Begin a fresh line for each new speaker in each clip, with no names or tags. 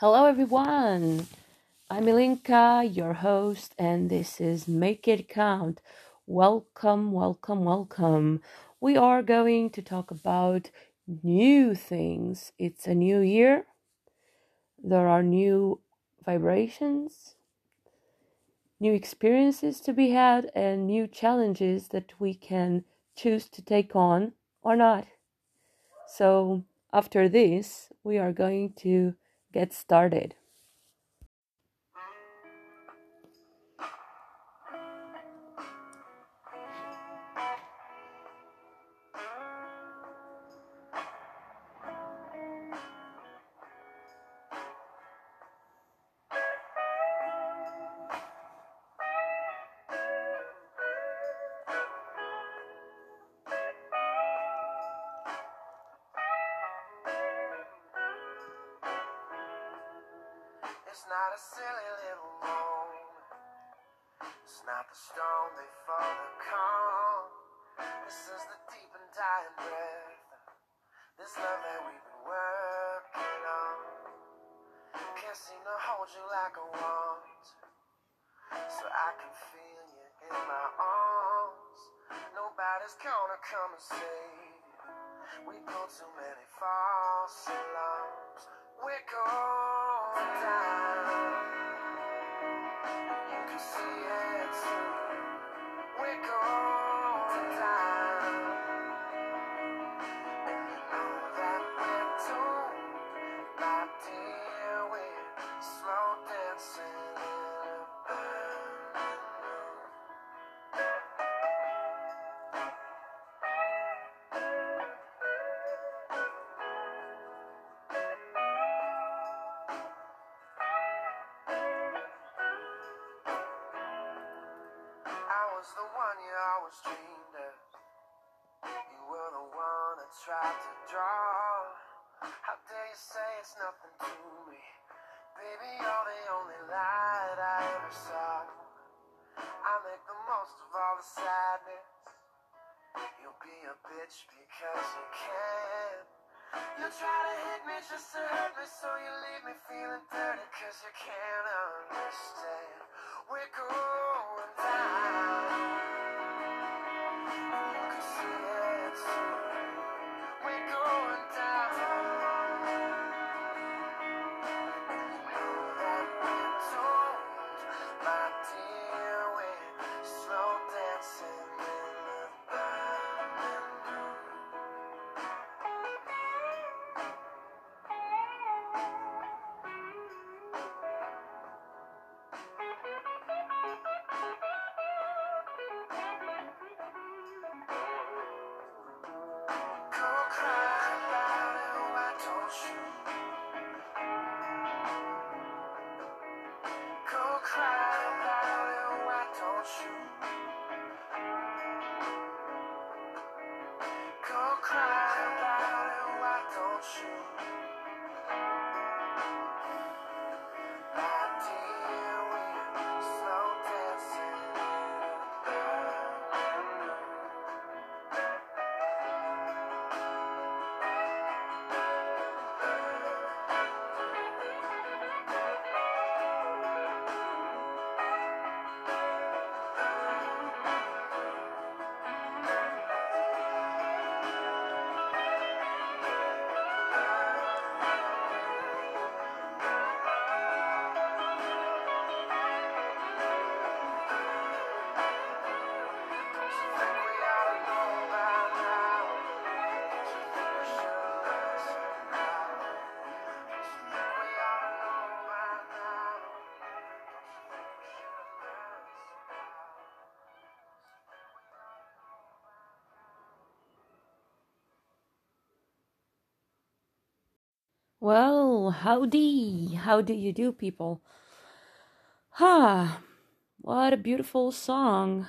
Hello, everyone. I'm Ilinka, your host, and this is Make It Count. Welcome, welcome, welcome. We are going to talk about new things. It's a new year, there are new vibrations, new experiences to be had, and new challenges that we can choose to take on or not. So, after this, we are going to get started. Well, howdy, how do you do, people? Ha! what a beautiful song.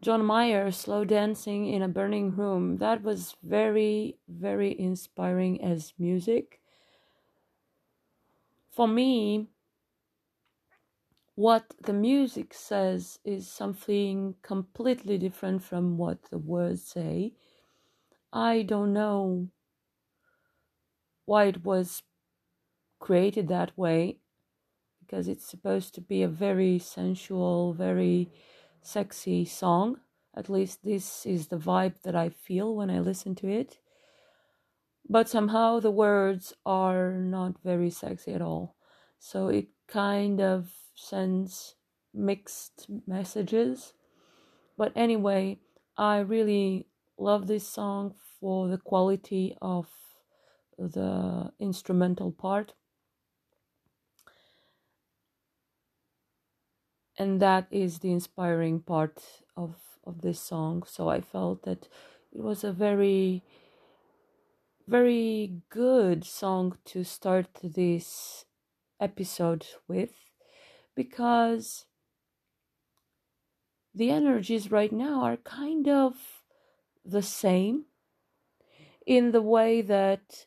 John Mayer, Slow Dancing in a Burning Room. That was very, very inspiring as music. For me, what the music says is something completely different from what the words say. I don't know why it was
created that way because it's supposed to be a very sensual, very sexy song. At least this is the vibe that I feel when I listen to it. But somehow the words are not very sexy at all. So it kind of sends mixed messages. But anyway, I really love this song for the quality of the instrumental part. And that is the inspiring part of, of this song. So I felt that it was a very, very good song to start this episode with because the energies right now are kind of the same in the way that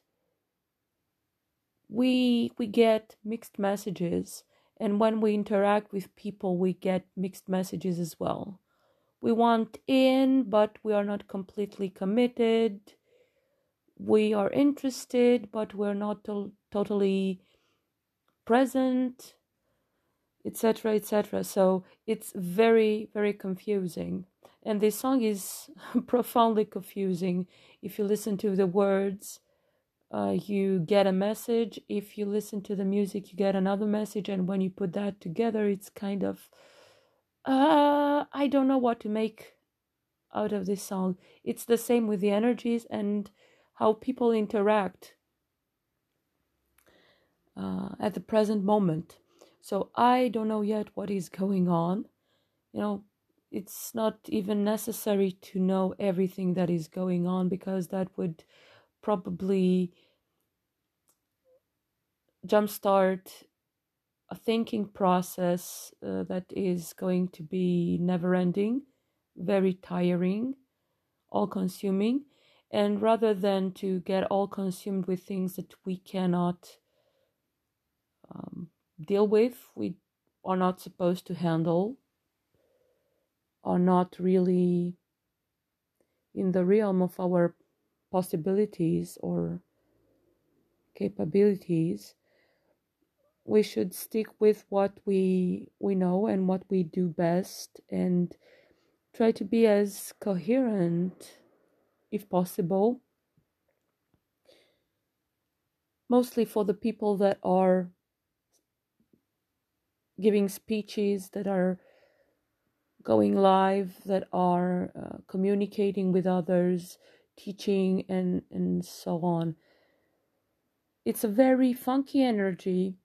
we we get mixed messages and when we interact with people we get mixed messages as well. We want in but we are not completely committed. We are interested but we're not to- totally present etc etc so it's very very confusing. And this song is profoundly confusing if you listen to the words uh, you get a message. If you listen to the music you get another message. And when you put that together it's kind of uh, i don't know what to make out of this song. It's the same with the energies and how people interact uh, at the present moment. So i don't know yet what is going on. You know it's not even necessary to know everything that is going on because that would probably jumpstart a thinking process uh, that is going to be never ending, very tiring, all consuming. And rather than to get all consumed with things that we cannot um, deal with, we are not supposed to handle, are not really in the realm of our possibilities or capabilities we should stick with what we we know and what we do best and try to be as coherent if possible mostly for the people that are giving speeches that are going live that are uh, communicating with others teaching and and so on it's a very funky energy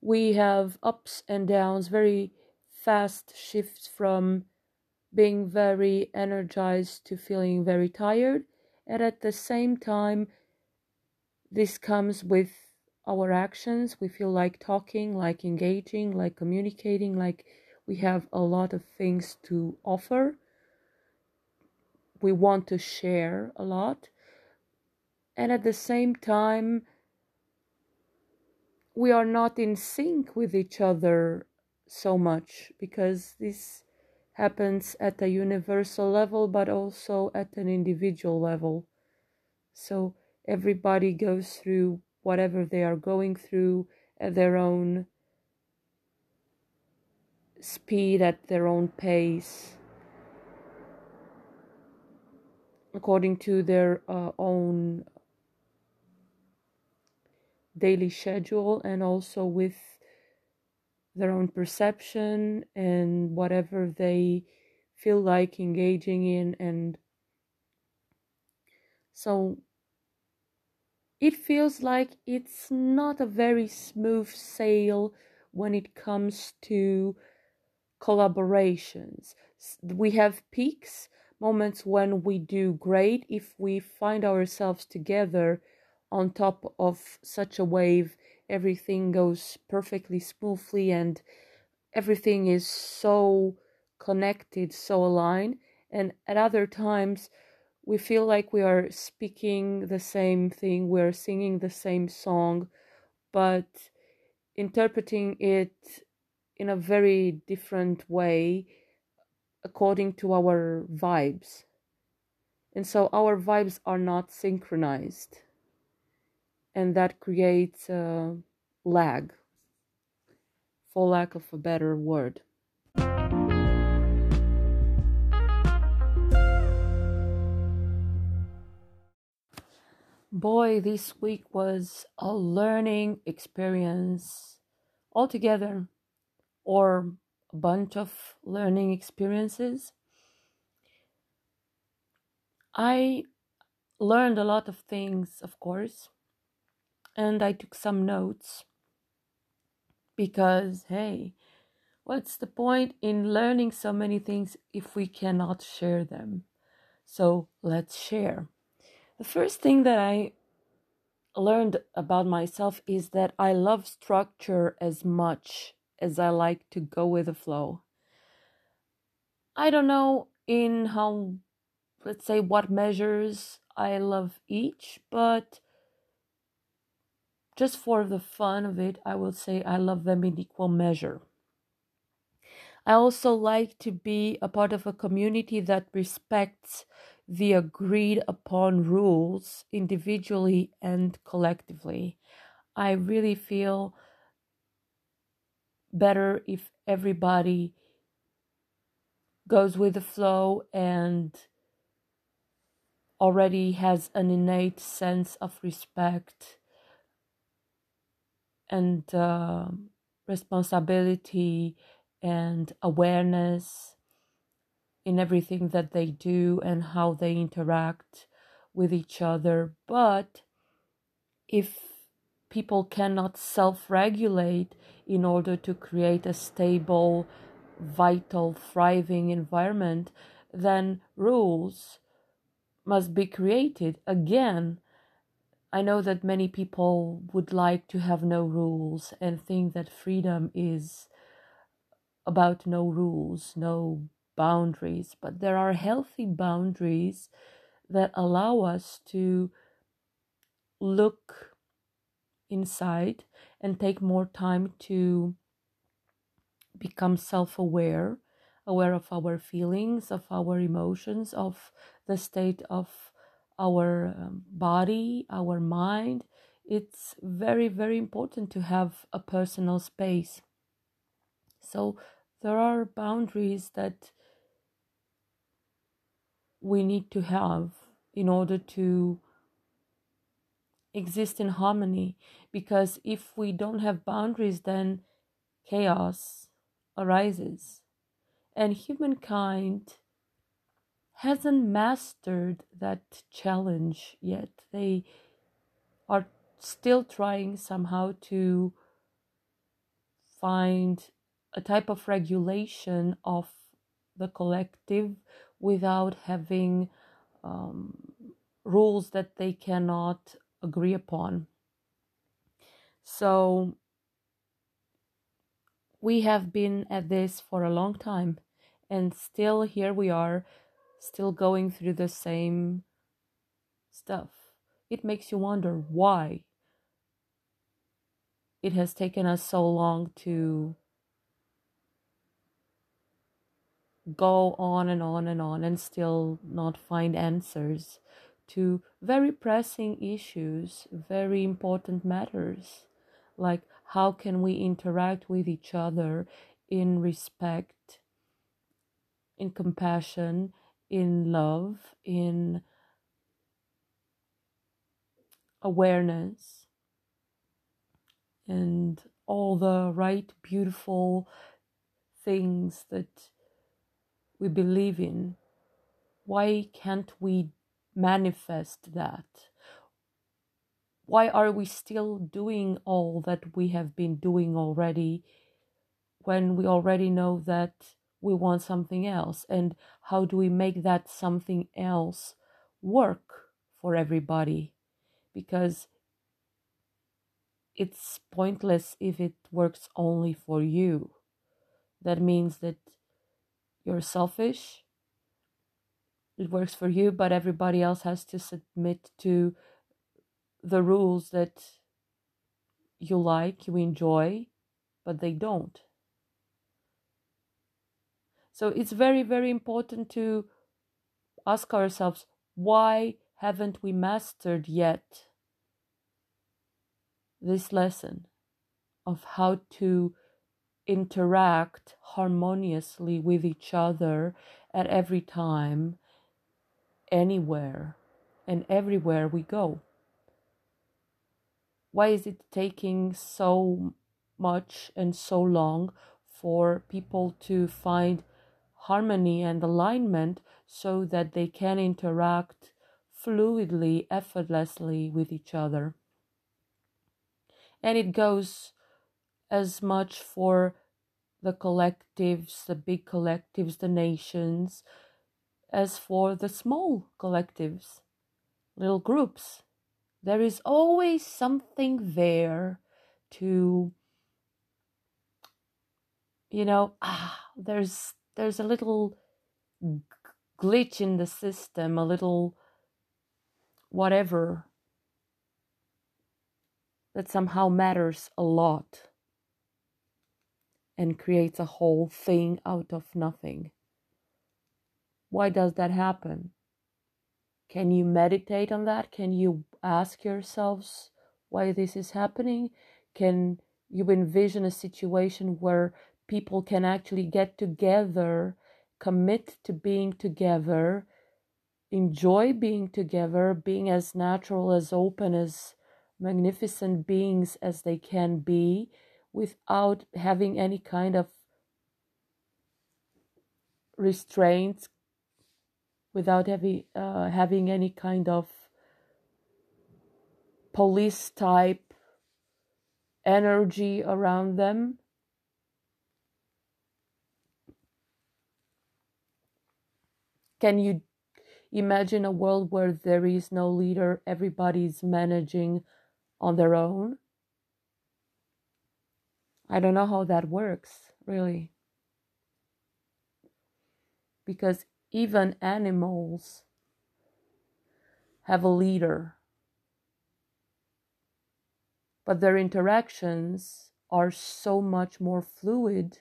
we have ups and downs, very fast shifts from being very energized to feeling very tired. And at the same time, this comes with our actions. We feel like talking, like engaging, like communicating, like we have a lot of things to offer. We want to share a lot. And at the same time, we are not in sync with each other so much because this happens at a universal level but also at an individual level. So everybody goes through whatever they are going through at their own speed, at their own pace, according to their uh, own daily schedule and also with their own perception and whatever they feel like engaging in and so it feels like it's not a very smooth sail when it comes to collaborations. We have peaks moments when we do great if we find ourselves together on top of such a wave. Everything goes perfectly smoothly and everything is so connected so aligned. And at other times we feel like we are speaking the same thing we're singing the same song but interpreting it in a very different way according to our vibes and so our vibes are not synchronized and that creates a lag, for lack of a better word. Boy, this week was a learning experience altogether, or bunch of learning experiences. I learned a lot of things, of course, and I took some notes because, hey, what's the point in learning so many things if we cannot share them? So let's share. The first thing that I learned about myself is that I love structure as much as I like to go with the flow. I don't know in how, let's say, what measures I love each, but just for the fun of it, I will say I love them in equal measure. I also like to be a part of a community that respects the agreed upon rules individually and collectively. I really feel better if everybody goes with the flow and already has an innate sense of respect and uh, responsibility and awareness in everything that they do and how they interact with each other. But if people cannot self regulate in order to create a stable, vital, thriving environment, then rules must be created. Again, I know that many people would like to have no rules and think that freedom is about no rules, no boundaries, but there are healthy boundaries that allow us to look inside and take more time to become self aware, aware of our feelings, of our emotions, of the state of our um, body, our mind. It's very, very important to have a personal space. So, there are boundaries that we need to have in order to exist in harmony because if we don't have boundaries then chaos arises. And humankind hasn't mastered that challenge yet. They are still trying somehow to find a type of regulation of the collective without having um, rules that they cannot agree upon. So, we have been at this for a long time, and still here we are, still going through the same stuff. It makes you wonder why it has taken us so long to go on and on and on and still not find answers to very pressing issues, very important matters, like how can we interact with each other in respect, in compassion, in love, in awareness, and all the right, beautiful things that we believe in, why can't we manifest that? Why are we still doing all that we have been doing already when we already know that we want something else? And how do we make that something else work for everybody? Because it's pointless if it works only for you. That means that you're selfish it works for you but everybody else has to submit to the rules that you like you enjoy but they don't. So it's very very important to ask ourselves why haven't we mastered yet this lesson of how to interact harmoniously with each other at every time, anywhere, and everywhere we go. Why is it taking so much and so long for people to find harmony and alignment so that they can interact fluidly, effortlessly with each other? And it goes as much for the collectives, the big collectives, the nations, as for the small collectives, little groups. There is always something there to, you know, ah, there's there's a little glitch in the system, a little whatever that somehow matters a lot and creates a whole thing out of nothing. Why does that happen? Can you meditate on that? Can you ask yourselves why this is happening? Can you envision a situation where people can actually get together, commit to being together, enjoy being together, being as natural, as open, as magnificent beings as they can be without having any kind of restraints, without having, uh, having any kind of police type energy around them. Can you imagine a world where there is no leader, everybody's managing on their own? I don't know how that works, really. Because even animals have a leader, but their interactions are so much more fluid,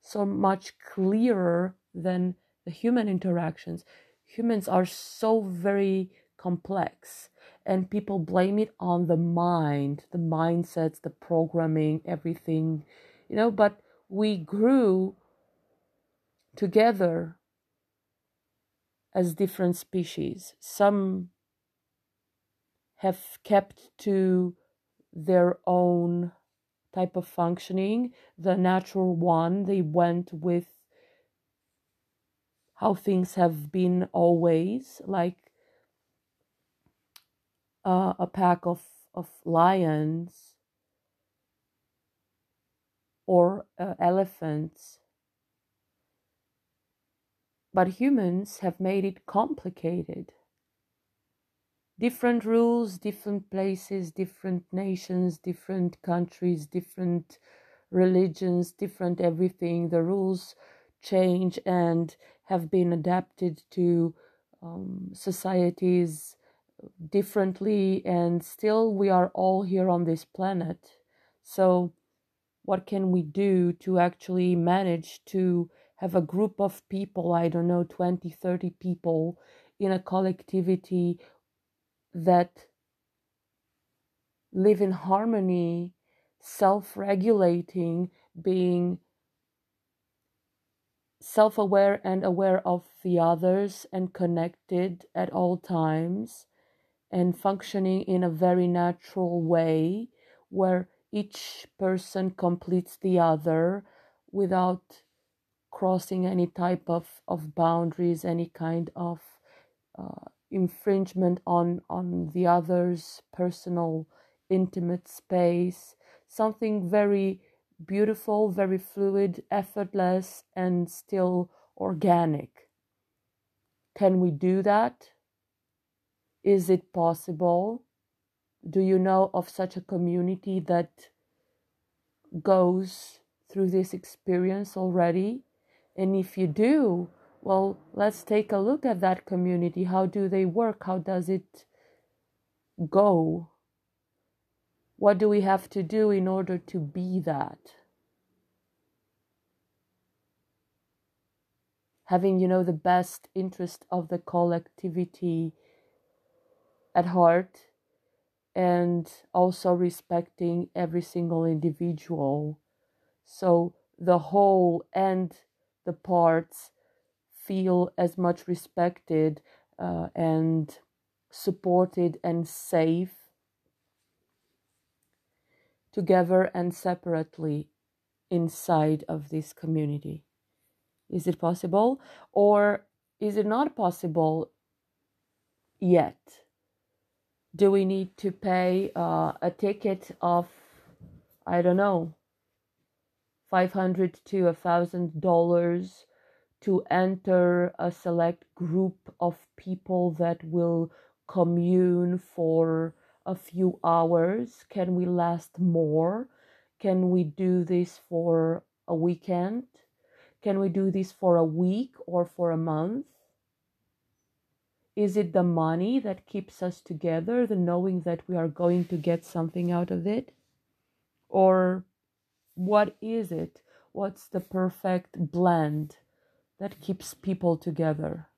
so much clearer than the human interactions. Humans are so very complex and people blame it on the mind, the mindsets, the programming, everything, you know, but we grew together as different species. Some have kept to their own type of functioning, the natural one, they went with how things have been always, like uh, a pack of, of lions or uh, elephants. But humans have made it complicated. Different rules, different places, different nations, different countries, different religions, different everything. The rules change and have been adapted to um, societies differently and still we are all here on this planet so what can we do to actually manage to have a group of people i don't know 20 30 people in a collectivity that live in harmony self-regulating being self-aware and aware of the others and connected at all times and functioning in a very natural way where each person completes the other without crossing any type of, of boundaries, any kind of uh, infringement on, on the other's personal, intimate space. Something very beautiful, very fluid, effortless, and still organic. Can we do that? Is it possible? Do you know of such a community that goes through this experience already? And if you do, well, let's take a look at that community. How do they work? How does it go? What do we have to do in order to be that? Having, you know, the best interest of the collectivity at heart and also respecting every single individual. So the whole and the parts feel as much respected uh, and supported and safe together and separately inside of this community. Is it possible? Or is it not possible yet? Do we need to pay uh, a ticket of, I don't know, 500 to a thousand dollars to enter a select group of people that will commune for a few hours? Can we last more? Can we do this for a weekend? Can we do this for a week or for a month? Is it the money that keeps us together, the knowing that we are going to get something out of it? Or what is it? What's the perfect blend that keeps people together?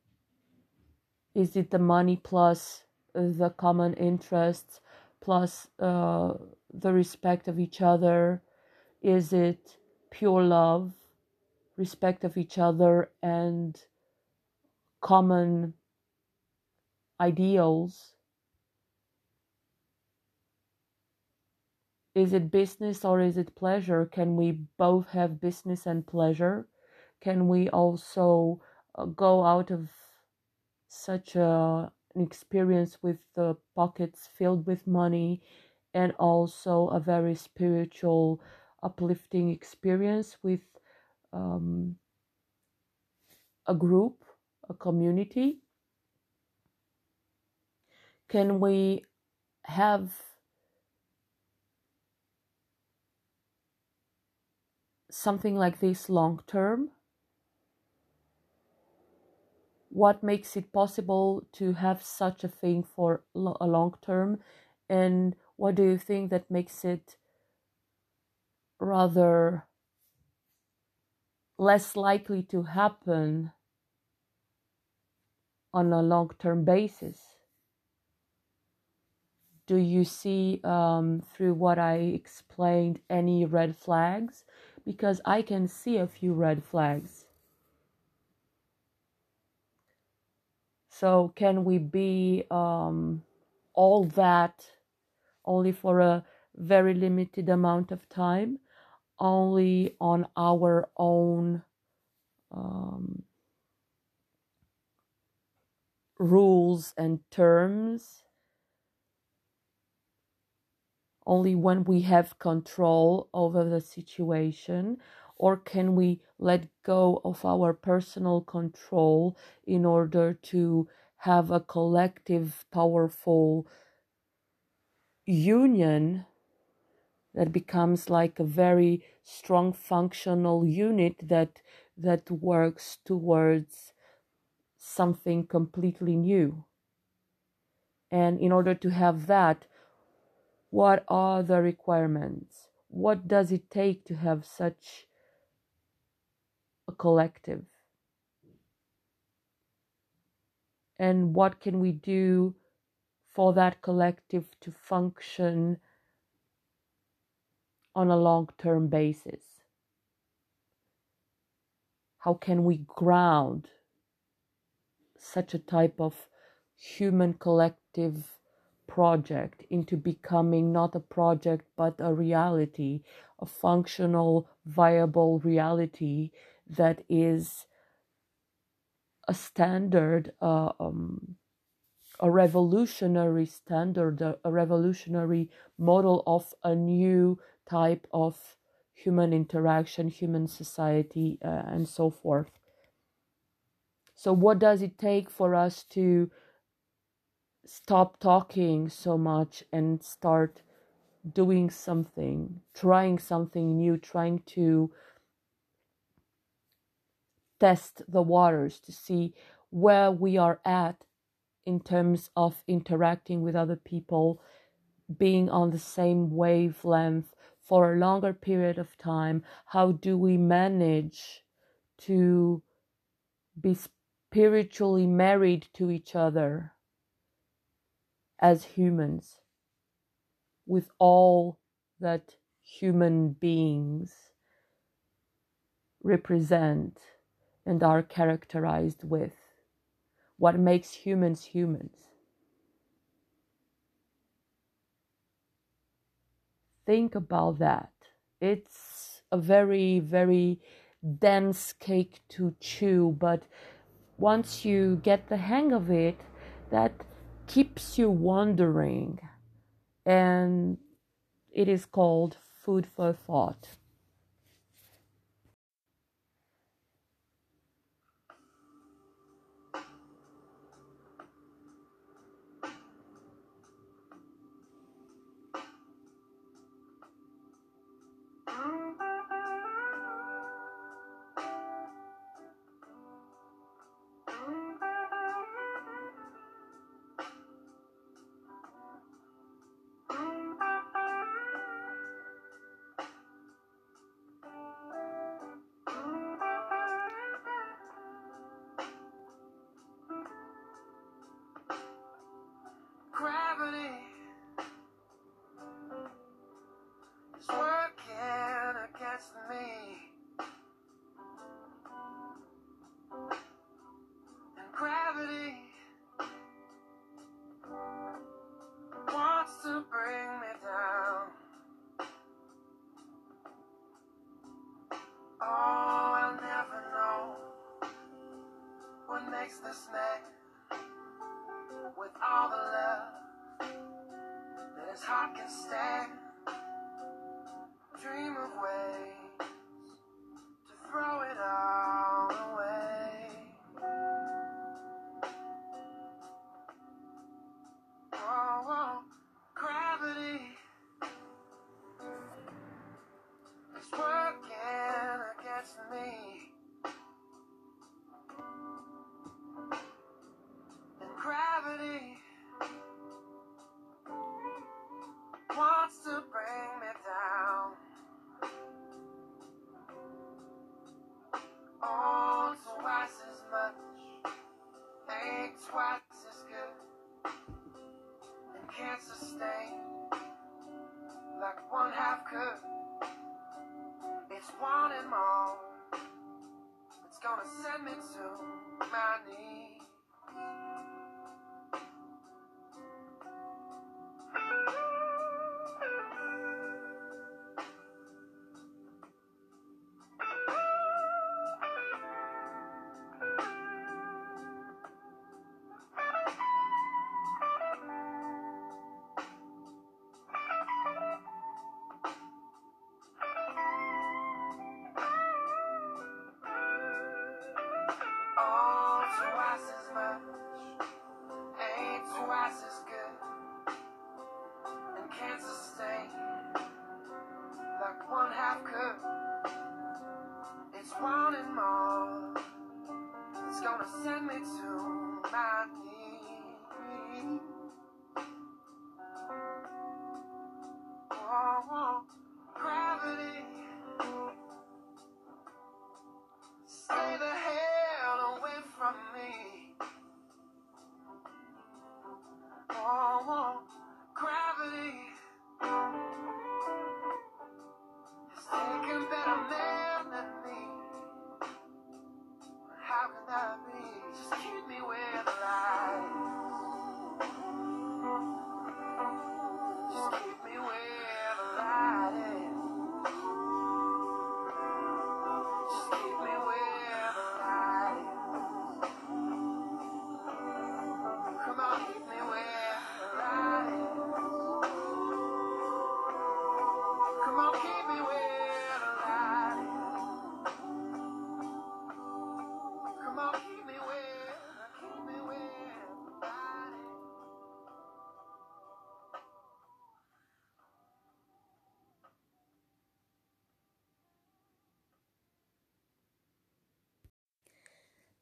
Is it the money plus the common interests plus uh, the respect of each other? Is it pure love, respect of each other, and common ideals? Is it business or is it pleasure? Can we both have business and pleasure? Can we also uh, go out of such a, an experience with the pockets filled with money and also a very spiritual, uplifting experience with um, a group, a community? Can we have something like this long term? What makes it possible to have such a thing for a long term? And what do you think that makes it rather less likely to happen on a long term basis? Do you see um, through what I explained any red flags? Because I can see a few red flags. So, can we be um, all that only for a very limited amount of time, only on our own um, rules and terms, only when we have control over the situation, or can we let go of our personal control in order to have a collective, powerful union that becomes like a very strong functional unit that that works towards something completely new? And in order to have that what are the requirements what does it take to have such a collective and what can we do for that collective to function on a long term basis? How can we ground such a type of human collective project into becoming not a project but a reality, a functional, viable reality that is a standard, uh, um, a revolutionary standard, a, a revolutionary model of a new type of human interaction, human society, uh, and so forth. So, what does it take for us to stop talking so much and start doing something, trying something new, trying to test the waters to see where we are at in terms of interacting with other people, being on the same wavelength for a longer period of time? How do we manage to be spiritually married to each other as humans?
with all that human beings represent and are characterized with, what makes humans humans. Think about that. It's a very, very dense cake to chew, but once you get the hang of it, that keeps you wondering. And it is called food for thought.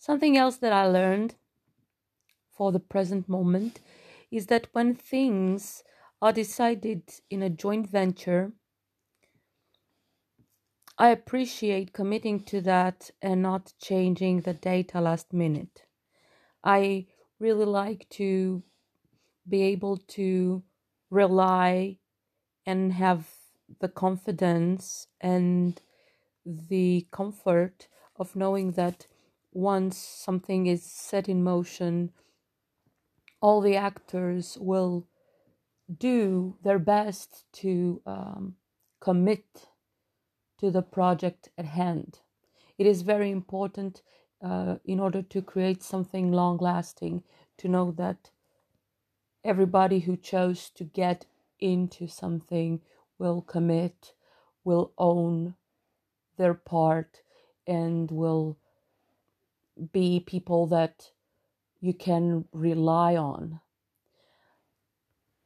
Something else that I learned for the present moment is that when things are decided in a joint venture, I appreciate committing to that and not changing the data last minute. I really like to be able to rely
and have the confidence and the comfort of knowing that once something is set in motion, all the actors will do their best to um, commit to the project at hand. It is very important uh, in order to create something long lasting to know that everybody who chose to get into something will commit, will own their part, and will be people that you can rely on.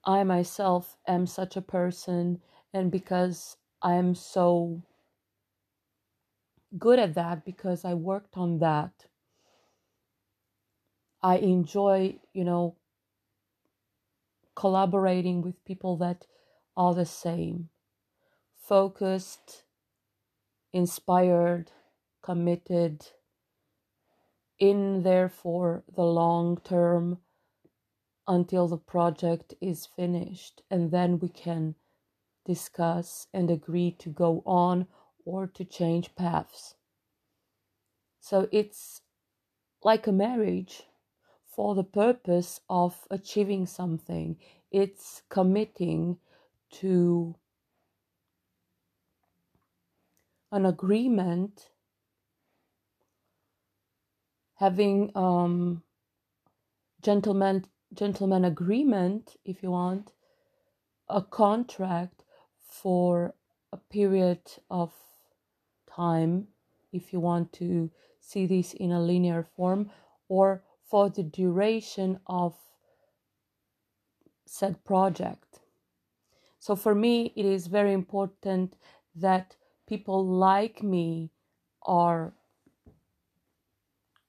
I myself am such a person, and because I am so good at that, because I worked on that, I enjoy, you know, collaborating with people that are the same focused, inspired, committed, in there for the long term until the project is finished, and then we can discuss and agree to go on or to change paths. So it's like a marriage for the purpose of achieving something, it's committing to an agreement having um gentleman gentleman agreement if you want a contract for a period of time if you want to see this in a linear form or for the duration of said project. So for me it is very important that people like me are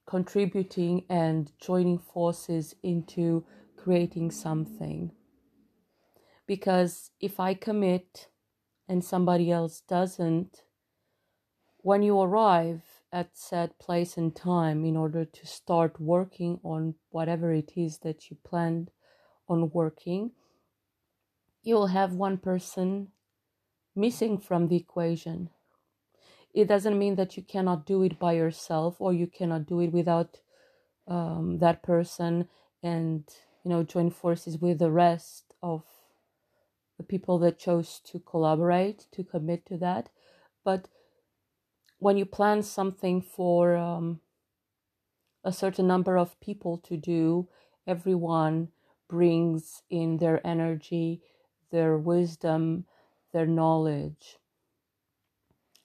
contributing and joining forces into creating something. Because if I commit and somebody else doesn't, when you arrive at said place and time in order to start working on whatever it is that you planned on working, you'll have one person missing from the equation it doesn't mean that you cannot do it by yourself or you cannot do it without um, that person and you know join forces with the rest of the people that chose to collaborate to commit to that. But when you plan something for um, a certain number of people to do everyone brings in their energy their wisdom their knowledge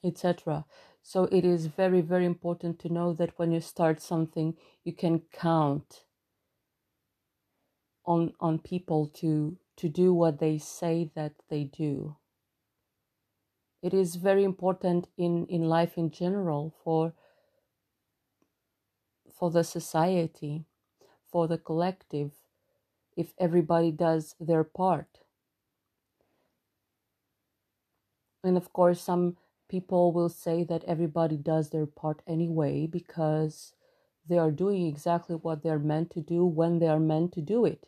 etc. So it is very, very important to know that when you start something, you can count on on people to to do what they say that they do. It is very important in, in life in general for for the society, for the collective, if everybody does their part. And of course, some people will say that everybody does their part anyway because they are doing exactly what they're meant to do when they are meant to do it.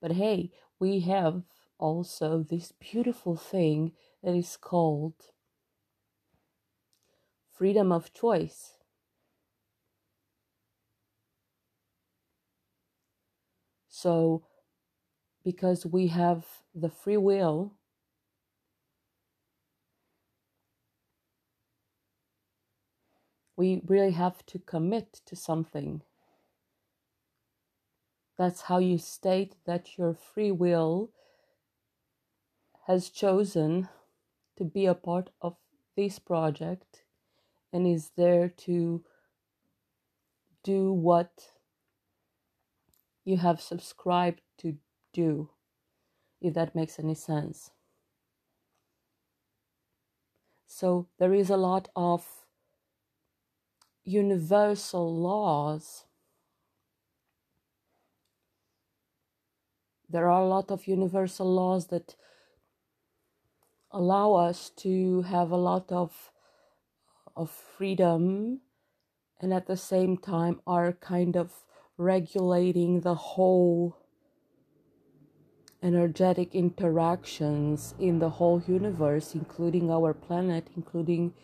But hey, we have also this beautiful thing that is called freedom of choice. So, because we have the free will we really have to commit to something. That's how you state that your free will has chosen to be a part of this project and is there to do what you have subscribed to do, if that makes any sense. So there is a lot of universal laws. There are a lot of universal laws that allow us to have a lot of of freedom and at the same time are kind of regulating the whole energetic interactions in the whole universe, including our planet, including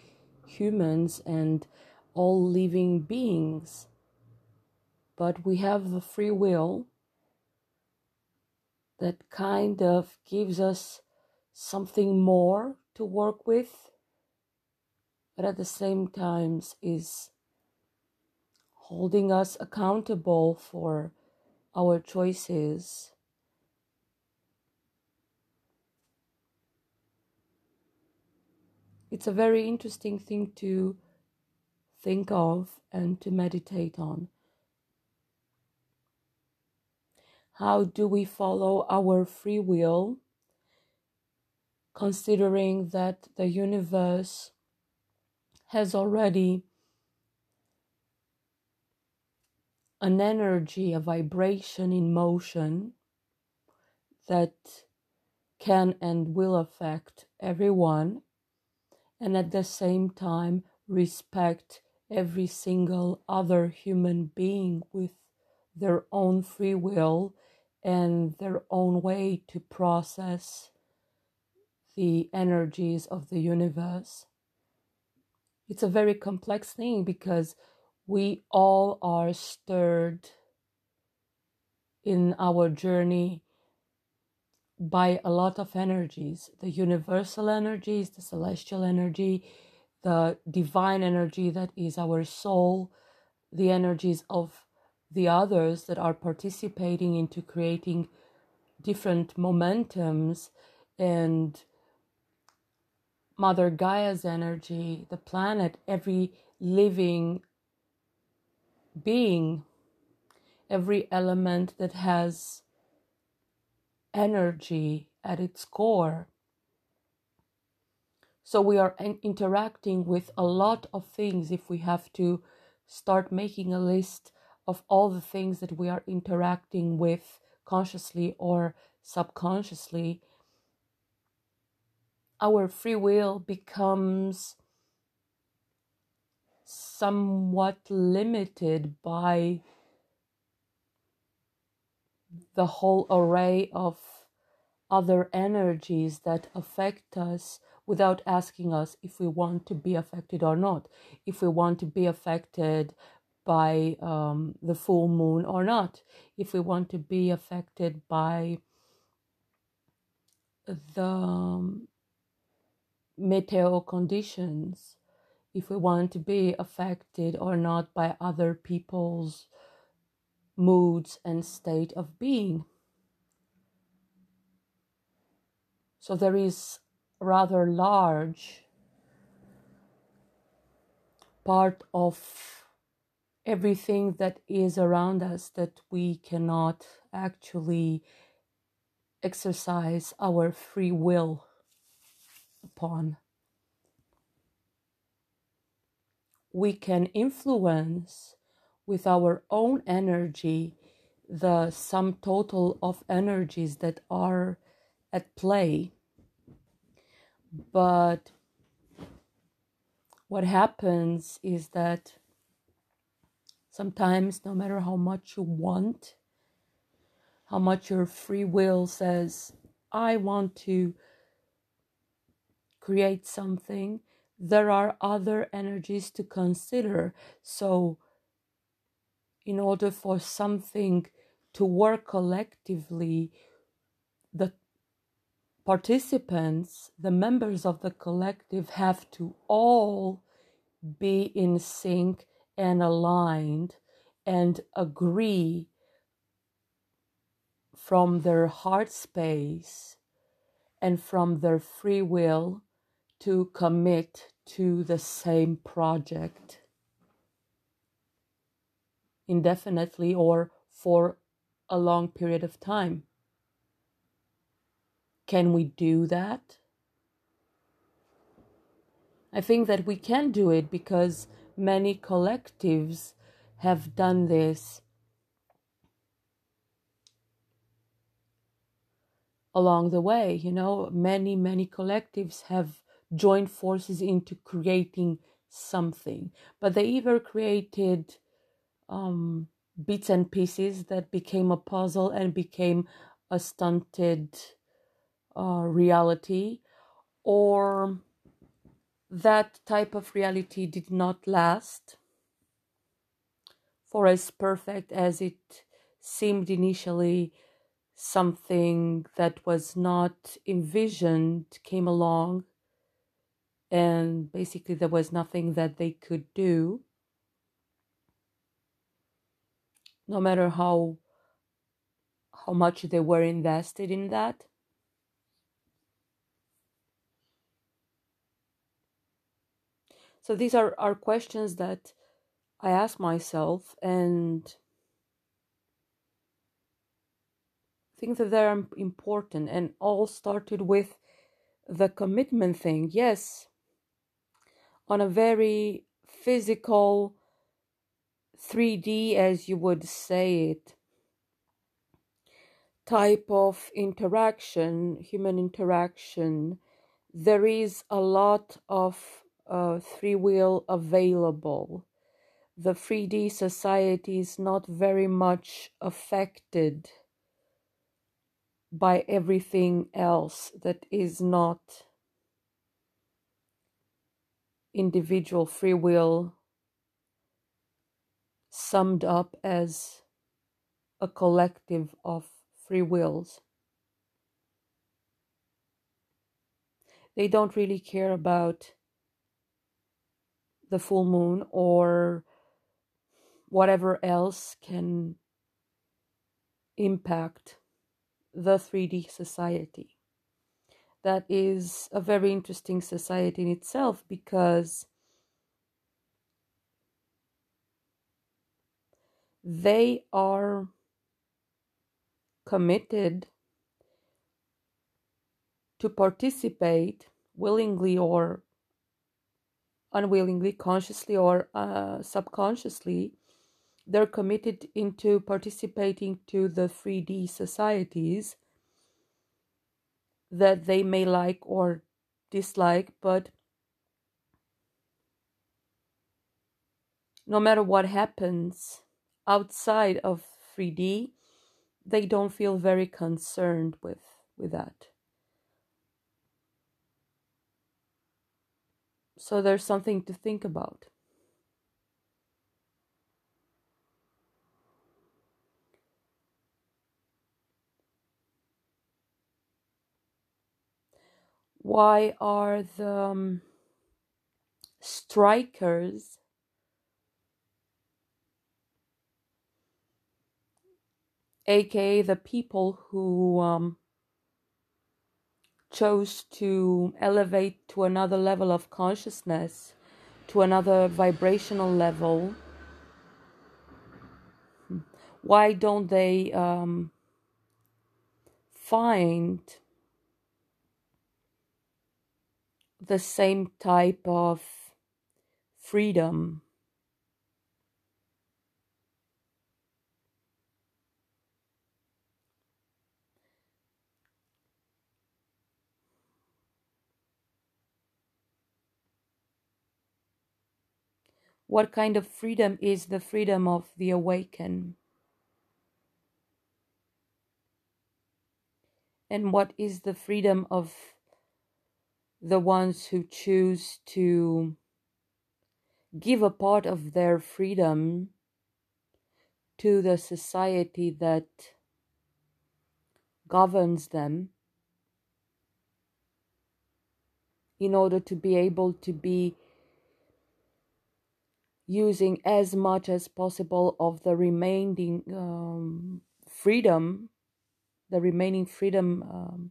humans and all living beings. But we have a free will that kind of gives us something more to work with, but at the same time is holding us accountable for our choices. It's a very interesting thing to think of and to meditate on. How do we follow our free will, considering that the universe has already an energy, a vibration in motion that can and will affect everyone, and at the same time respect every single other human being with their own free will and their own way to process the energies of the universe. It's a very complex thing because we all are stirred in our journey by a lot of energies the universal energies, the celestial energy, the divine energy that is our soul, the energies of the others that are participating into creating different momentums and Mother Gaia's energy, the planet, every living being, every element that has energy at its core. So we are interacting with a lot of things if we have to start making a list of all the things that we are interacting with consciously or subconsciously. Our free will becomes somewhat limited by the whole array of other energies that affect us without asking us if we want to be affected or not, if we want to be affected by um, the full moon or not, if we want to be affected by the um, conditions if we want to be affected or not by other people's moods and state of being. So there is rather large part of everything that is around us that we cannot actually exercise our free will upon. we can influence with our own energy the sum total of energies that are at play. But what happens is that sometimes, no matter how much you want, how much your free will says, I want to create something, there are other energies to consider. So, in order for something to work collectively, participants, the members of the collective, have to all be in sync and aligned and agree from their heart space and from their free will to commit to the same project indefinitely or for a long period of time. Can we do that? I think that we can do it because many collectives have done this along the way. You know, many, many collectives have joined forces into creating something. But they either created um, bits and pieces that became a puzzle and became a stunted uh, reality, or that type of reality did not last for as perfect as it seemed initially. Something that was not envisioned came along and basically there was nothing that they could do. No matter how how much they were invested in that so these are, are questions that i ask myself and think that they're important and all started with the commitment thing. Yes on a very physical 3D, as you would say it, type of interaction, human interaction, there is a lot of uh, free will available. The 3D society is not very much affected by everything else that is not individual free will summed up as a collective of free wills. They don't really care about the full moon or whatever else can impact the 3D society. That is a very interesting society in itself because they are committed to participate willingly or unwillingly, consciously or uh, subconsciously. They're committed into participating to the 3D societies that they may like or dislike, but no matter what happens, outside of 3D, they don't feel very concerned with, with that. So there's something to think about. Why are the um, strikers aka the people who um, chose to elevate to another level of consciousness, to another vibrational level, why don't they um, find the same type of freedom? What kind of freedom is the freedom of the awakened? And what is the freedom of the ones who choose to give a part of their freedom to the society that governs them in order to be able to be using as much as possible of the remaining um, freedom, the remaining freedom um,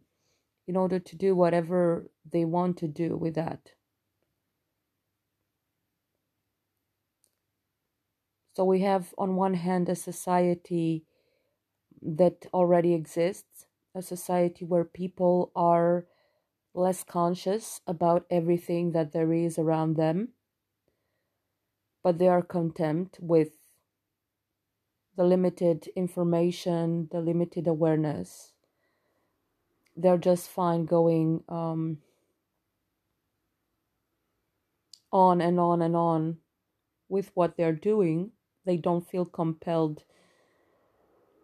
in order to do whatever they want to do with that. So we have, on one hand, a society that already exists, a society where people are less conscious about everything that there is around them but they are content with the limited information, the limited awareness. They're just fine going um, on and on and on with what they're doing. They don't feel compelled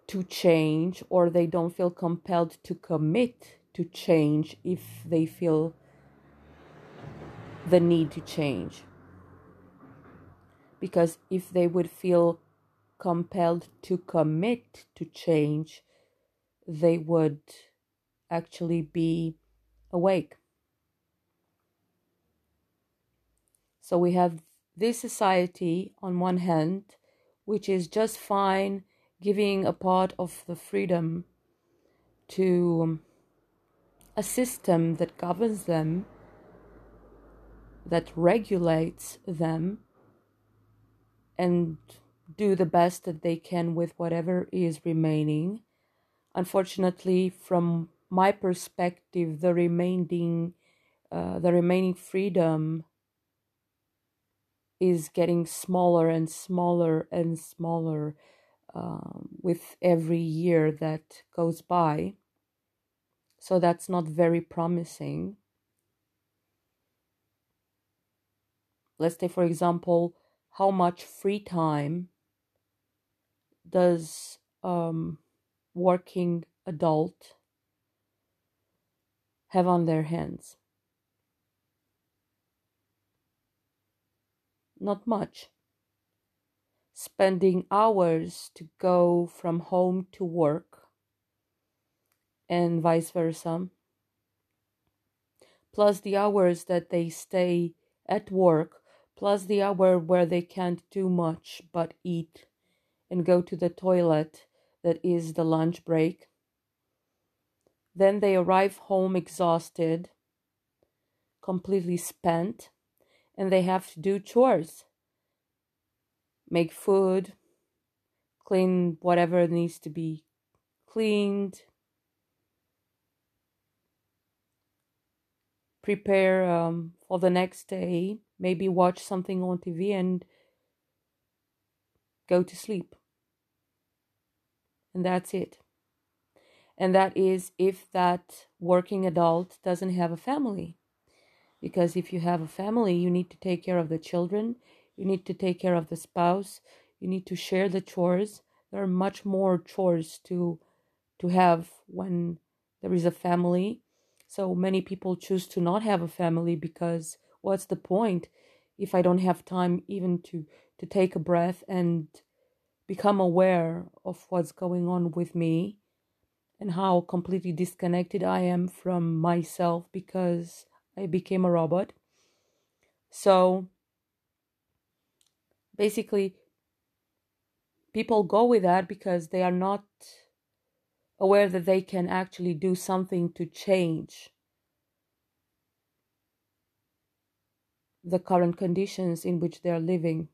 to change or they don't feel compelled to commit to change if they feel the need to change. Because if they would feel compelled to commit to change, they would actually be awake. So we have this society on one hand, which is just fine giving a part of the freedom to a system that governs them, that regulates them, and do the best that they can with whatever is remaining. Unfortunately, from my perspective, the remaining uh, the remaining freedom is getting smaller and smaller and smaller um, with every year that goes by. So that's not very promising. Let's say, for example, how much free time does um, working adult have on their hands? Not much. Spending hours to go from home to work and vice versa, plus the hours that they stay at work, plus the hour where they can't do much but eat and go to the toilet that is the lunch break. Then they arrive home exhausted, completely spent, and they have to do chores make food, clean whatever needs to be cleaned, prepare um, for the next day, maybe watch something on TV and go to sleep. And that's it. And that is if that working adult doesn't have a family. Because if you have a family, you need to take care of the children, you need to take care of the spouse, you need to share the chores. There are much more chores to to have when there is a family. So many people choose to not have a family because what's the point if I don't have time even to to take a breath and become aware of what's going on with me and how completely disconnected I am from myself because I became a robot. So basically, people go with that because they are not aware that they can actually do something to change the current conditions in which they are living.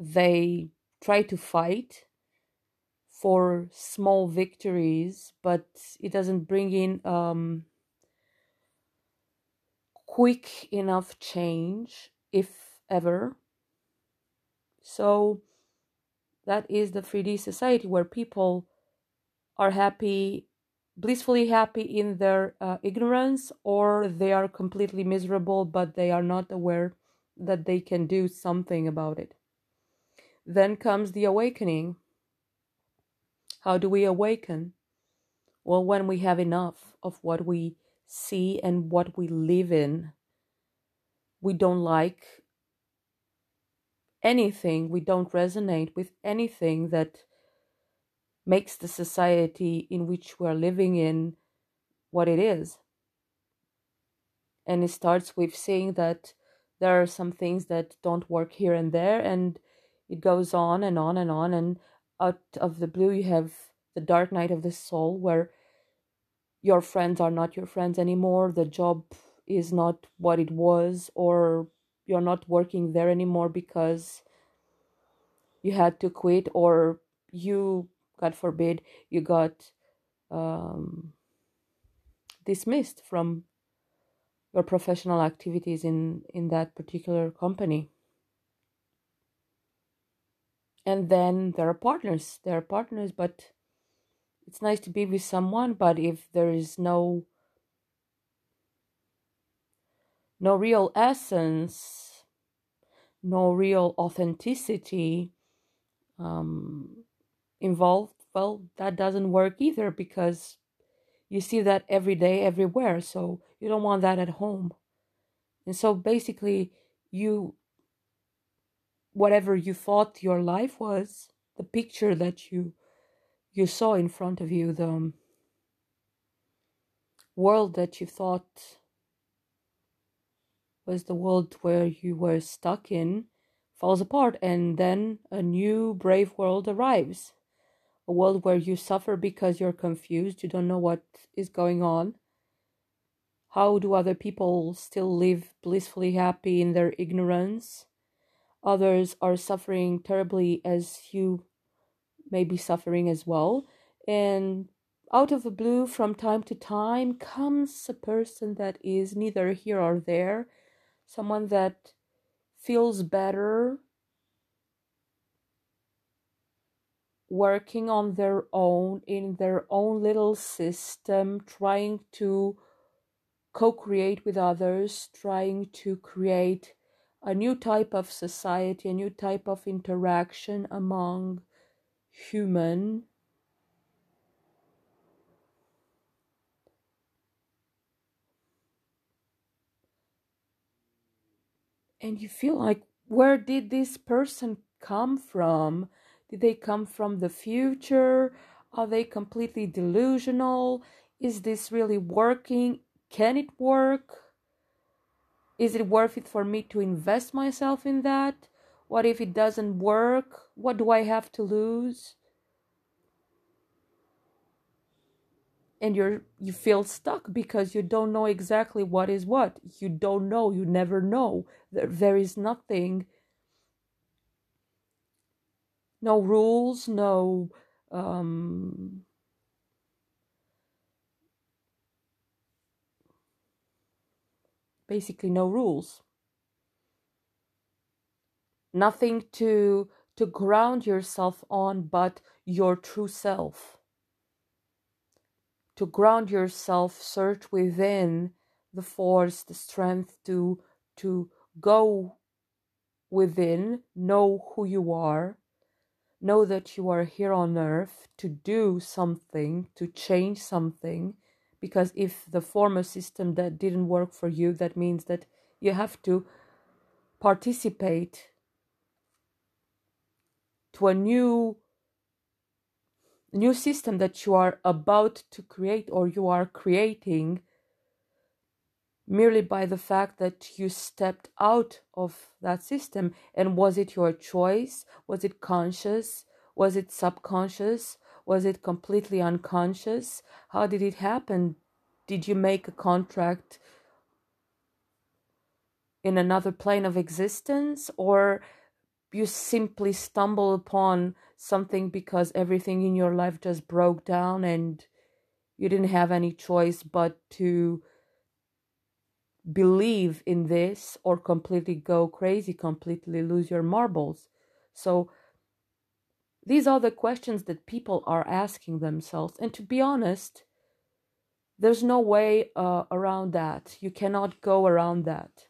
They try to fight for small victories, but it doesn't bring in um, quick enough change, if ever. So that is the 3D society where people are happy, blissfully happy in their uh, ignorance, or they are completely miserable but they are not aware that they can do something about it. Then comes the awakening. How do we awaken? Well, when we have enough of what we see and what we live in. We don't like anything, we don't resonate with anything that makes the society in which we're living in what it is. And it starts with seeing that there are some things that don't work here and there, and it goes on and on and on. And out of the blue, you have the dark night of the soul, where your friends are not your friends anymore, the job is not what it was, or you're not working there anymore because you had to quit, or you, God forbid, you got um, dismissed from your professional activities in, in that particular company. And then there are partners. There are partners, but it's nice to be with someone but if there is no no real essence no real authenticity um, involved, well, that doesn't work either because you see that every day, everywhere. So you don't want that at home. And so basically, you, whatever you thought your life was, the picture that you you saw in front of you, the um, world that you thought was the world where you were stuck in, falls apart, and then a new brave world arrives. A world where you suffer because you're confused, you don't know what is going on. How do other people still live blissfully happy in their ignorance? Others are suffering terribly as you may be suffering as well. And out of the blue, from time to time, comes a person that is neither here or there, someone that feels better working on their own in their own little system, trying to co create with others, trying to create a new type of society, a new type of interaction among human. And you feel like where did this person come from did they come from the future are they completely delusional is this really working can it work is it worth it for me to invest myself in that what if it doesn't work? What do I have to lose? And you're you feel stuck because you don't know exactly what is what. You don't know, you never know. There, there is nothing no rules, no um, basically no rules. Nothing to to ground yourself on but your true self. To ground yourself search within the force the strength to to go within know who you are know that you are here on earth to do something to change something because if the former system that didn't work for you that means that you have to participate to a new new system that you are about to create or you are creating merely by the fact that you stepped out of that system? And was it your choice? Was it conscious? Was it subconscious? Was it completely unconscious? How did it happen? Did you make a contract in another plane of existence or you simply stumble upon something because everything in your life just broke down and you didn't have any choice but to believe in this or completely go crazy, completely lose your marbles. So, these are the questions that people are asking themselves. And to be honest, there's no way uh, around that. You cannot go around that.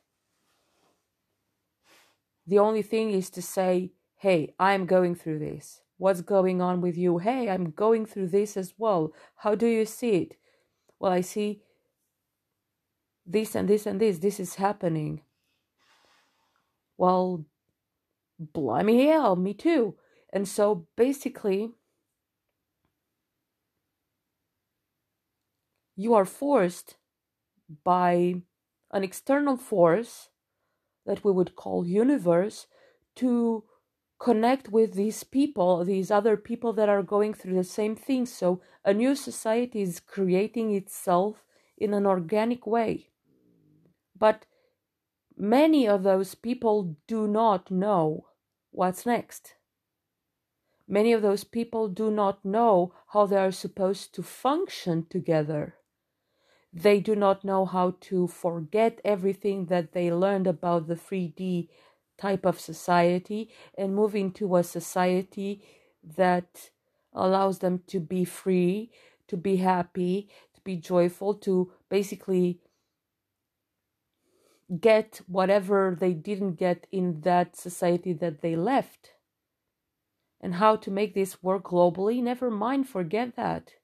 The only thing is to say, hey, I'm going through this. What's going on with you? Hey, I'm going through this as well. How do you see it? Well, I see this and this and this. This is happening. Well, blimey hell, me too. And so basically, you are forced by an external force that we would call universe to connect with these people, these other people that are going through the same thing. So a new society is creating itself in an organic way. But many of those people do not know what's next. Many of those people do not know how they are supposed to function together. They do not know how to forget everything that they learned about the 3D type of society and move into a society that allows them to be free, to be happy, to be joyful, to basically get whatever they didn't get in that society that they left. and how to make this work globally, never mind, forget that.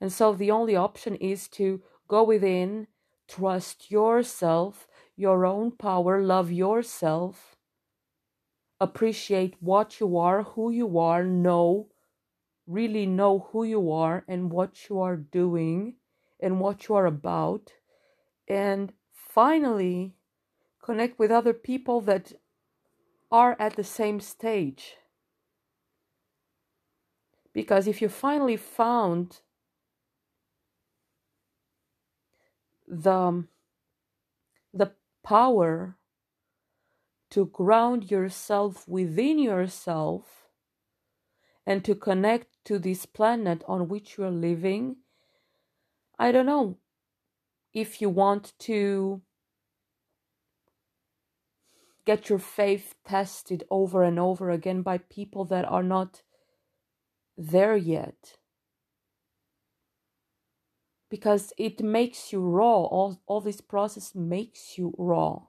And so the only option is to go within, trust yourself, your own power, love yourself, appreciate what you are, who you are, know, really know who you are and what you are doing and what you are about. And finally, connect with other people that are at the same stage. Because if you finally found the, the power to ground yourself within yourself and to connect to this planet on which you're living, I don't know if you want to get your faith tested over and over again by people that are not there yet. Because it makes you raw. All, all this process makes you raw.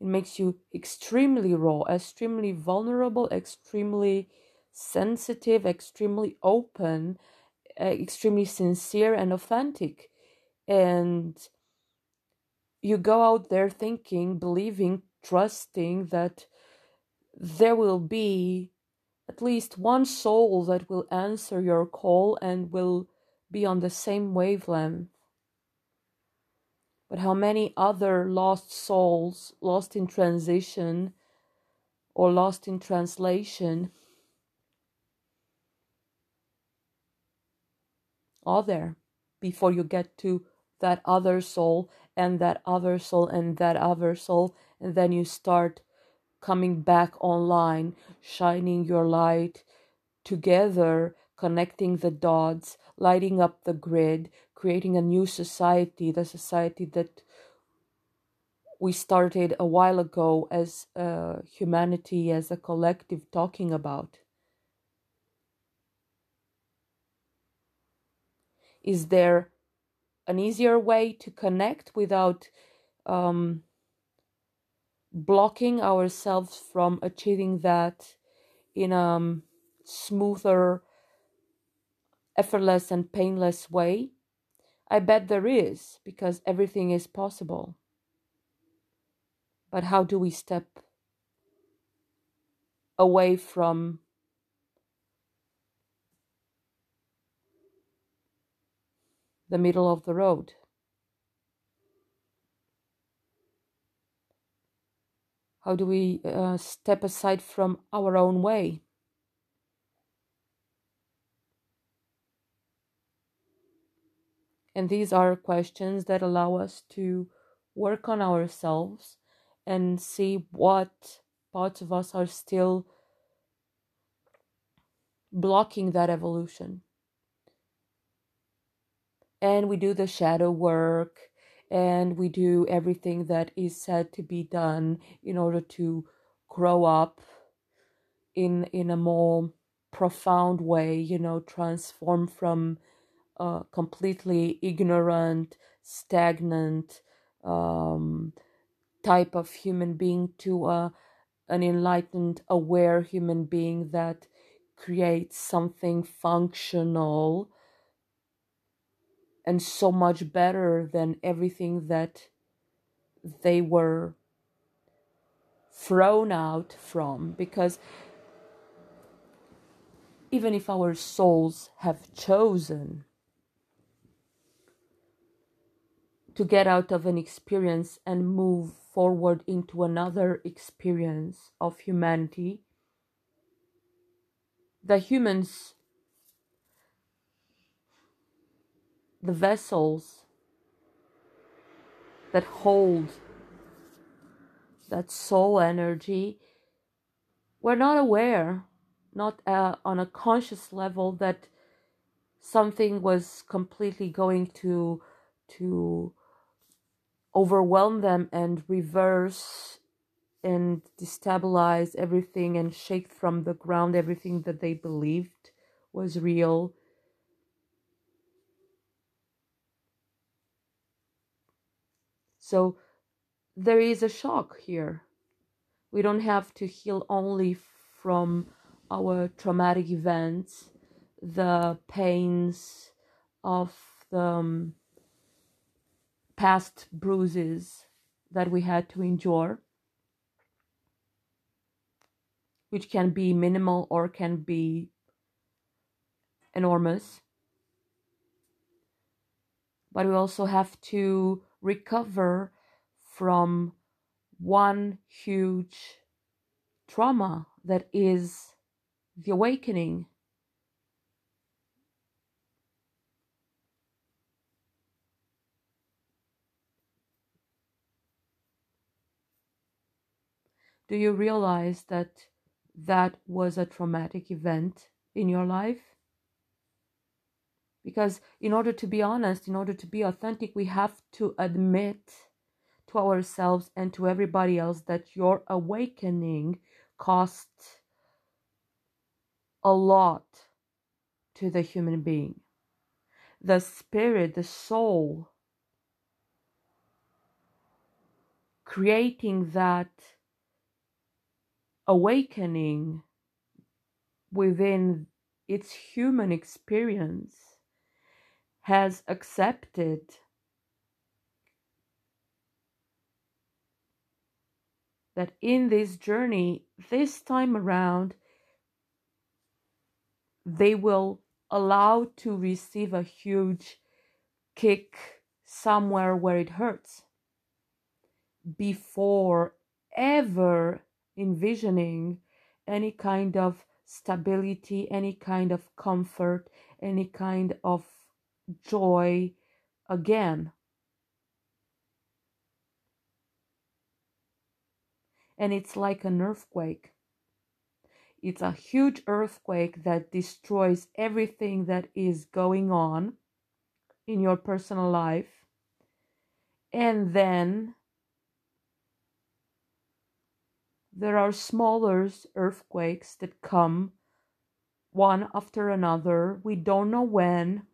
It makes you extremely raw extremely vulnerable extremely sensitive extremely open uh, extremely sincere and authentic and you go out there thinking believing trusting that there will be at least one soul that will answer your call and will be on the same wavelength. But how many other lost souls, lost in transition or lost in translation, are there before you get to that other soul and that other soul and that other soul? And then you start coming back online, shining your light together, connecting the dots, lighting up the grid, creating a new society, the society that we started a while ago as uh, humanity, as a collective, talking about. Is there an easier way to connect without um, blocking ourselves from achieving that in a smoother, effortless, and painless way? I bet there is, because everything is possible. But how do we step away from the middle of the road? How do we uh, step aside from our own way? And these are questions that allow us to work on ourselves and see what parts of us are still blocking that evolution. And we do the shadow work and we do everything that is said to be done in order to grow up in in a more profound way you know transform from a completely ignorant stagnant um, type of human being to a an enlightened aware human being that creates something functional and so much better than everything that they were thrown out from because even if our souls have chosen to get out of an experience and move forward into another experience of humanity, the humans the vessels that hold that soul energy we're not aware not uh, on a conscious level that something was completely going to to overwhelm them and reverse and destabilize everything and shake from the ground everything that they believed was real So there is a shock here. We don't have to heal only from our traumatic events, the pains of the um, past bruises that we had to endure, which can be minimal or can be enormous. But we also have to recover from one huge trauma that is the awakening. Do you realize that that was a traumatic event in your life? Because, in order to be honest, in order to be authentic, we have to admit to ourselves and to everybody else that your awakening cost a lot to the human being. The spirit, the soul, creating that awakening within its human experience has accepted that in this journey, this time around, they will allow to receive a huge kick somewhere where it hurts before ever envisioning any kind of stability, any kind of comfort, any kind of joy again. And it's like an earthquake. It's a huge earthquake that destroys everything that is going on in your personal life. And then there are smaller earthquakes that come one after another. We don't know when,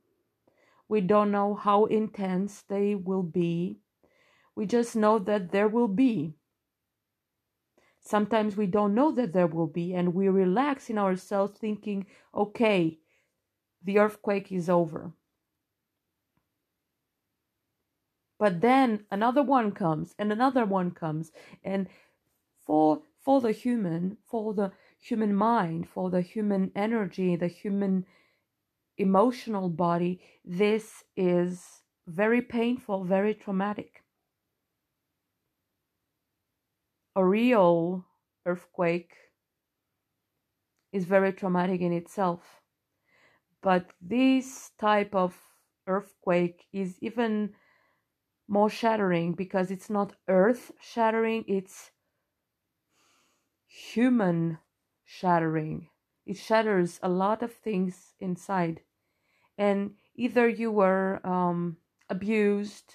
we don't know how intense they will be. We just know that there will be. Sometimes we don't know that there will be, and we relax in ourselves thinking, okay, the earthquake is over. But then another one comes, and another one comes, and for for the human, for the human mind, for the human energy, the human emotional body, this is very painful, very traumatic. a real earthquake is very traumatic in itself. But this type of earthquake is even more shattering because it's not earth shattering it's human shattering. It shatters a lot of things inside and either you were um, abused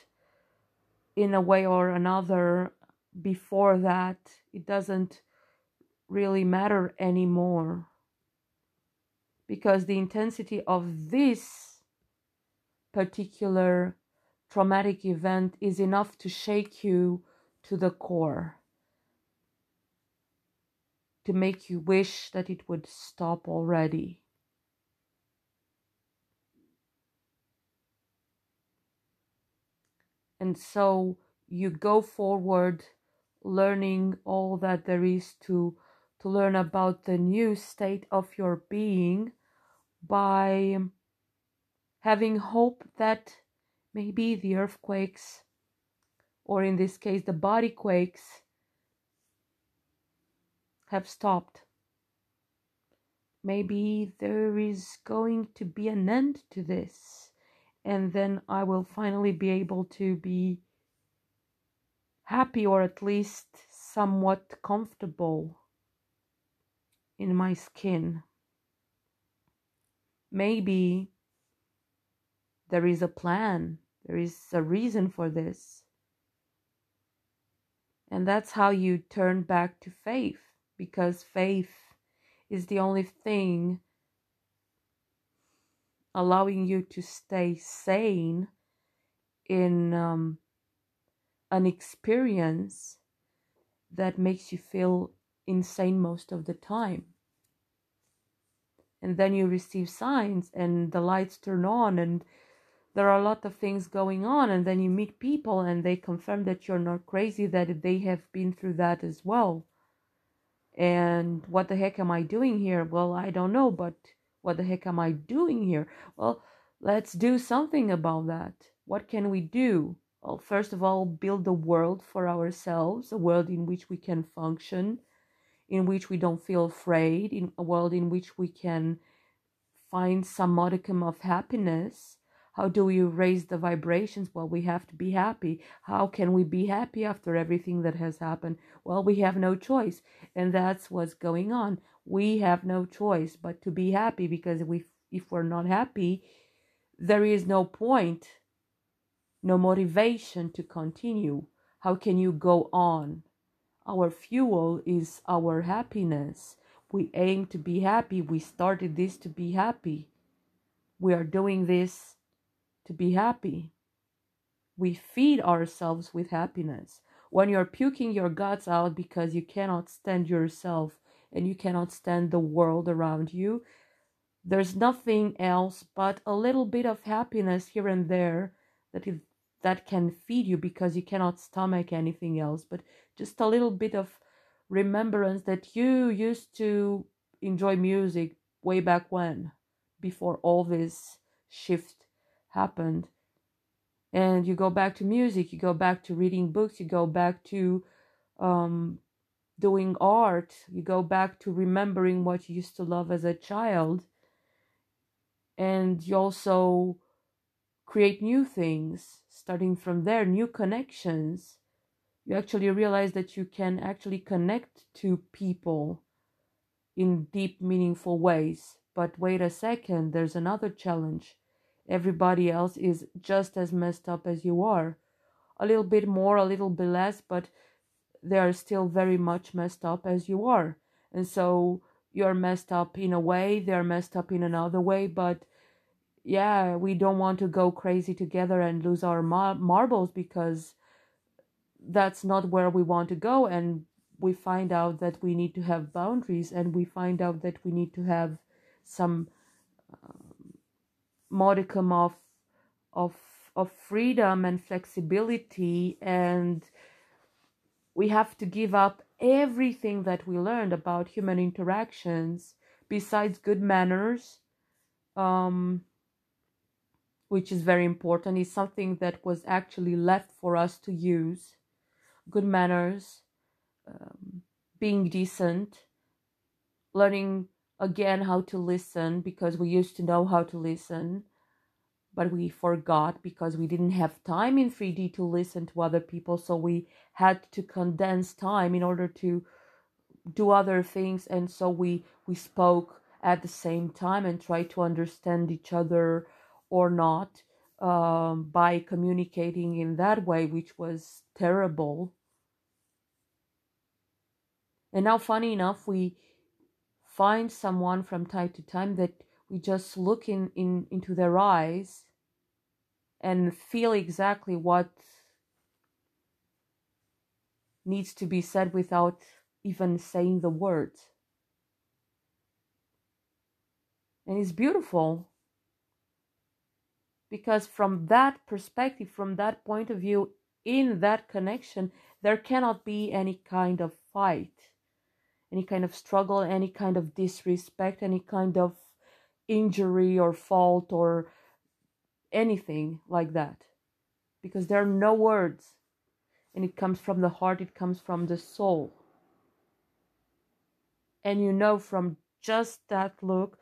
in a way or another before that, it doesn't really matter anymore because the intensity of this particular traumatic event is enough to shake you to the core, to make you wish that it would stop already. And so you go forward learning all that there is to to learn about the new state of your being by having hope that maybe the earthquakes or in this case the body quakes have stopped. Maybe there is going to be an end to this and then i will finally be able to be happy or at least somewhat comfortable in my skin. Maybe there is a plan, there is a reason for this. And that's how you turn back to faith because faith is the only thing allowing you to stay sane in um, an experience that makes you feel insane most of the time. and then you receive signs and the lights turn on and there are a lot of things going on and then you meet people and they confirm that you're not crazy that they have been through that as well and what the heck am i doing here well i don't know but what the heck am i doing here well let's do something about that what can we do well first of all build a world for ourselves a world in which we can function in which we don't feel afraid in a world in which we can find some modicum of happiness how do we raise the vibrations? Well, we have to be happy. How can we be happy after everything that has happened? Well, we have no choice. And that's what's going on. We have no choice but to be happy because if, we, if we're not happy, there is no point, no motivation to continue. How can you go on? Our fuel is our happiness. We aim to be happy. We started this to be happy. We are doing this to be happy. We feed ourselves with happiness. When you're puking your guts out because you cannot stand yourself and you cannot stand the world around you, there's nothing else but a little bit of happiness here and there that is, that can feed you because you cannot stomach anything else, but just a little bit of remembrance that you used to enjoy music way back when, before all this shift happened. And you go back to music you go back to reading books you go back to um, doing art you go back to remembering what you used to love as a child and you also create new things. Starting from there new connections. You actually realize that you can actually connect to people in deep meaningful ways. But wait a second there's another challenge. Everybody else is just as messed up as you are. A little bit more, a little bit less, but they are still very much messed up as you are. And so you're messed up in a way, they're messed up in another way, but yeah, we don't want to go crazy together and lose our mar- marbles because that's not where we want to go. And we find out that we need to have boundaries and we find out that we need to have some um, modicum of of of freedom and flexibility and we have to give up everything that we learned about human interactions besides good manners um, which is very important. Is something that was actually left for us to use. Good manners um, being decent learning again how to listen because we used to know how to listen but we forgot because we didn't have time in 3D to listen to other people so we had to condense time in order to do other things and so we we spoke at the same time and tried to understand each other or not um, by communicating in that way which was terrible. And now funny enough we find someone from time to time that we just look in, in into their eyes and feel exactly what needs to be said without even saying the words. And it's beautiful because, from that perspective, from that point of view, in that connection, there cannot be any kind of fight any kind of struggle, any kind of disrespect, any kind of injury or fault or anything like that. Because there are no words. And it comes from the heart, it comes from the soul. And you know from just that look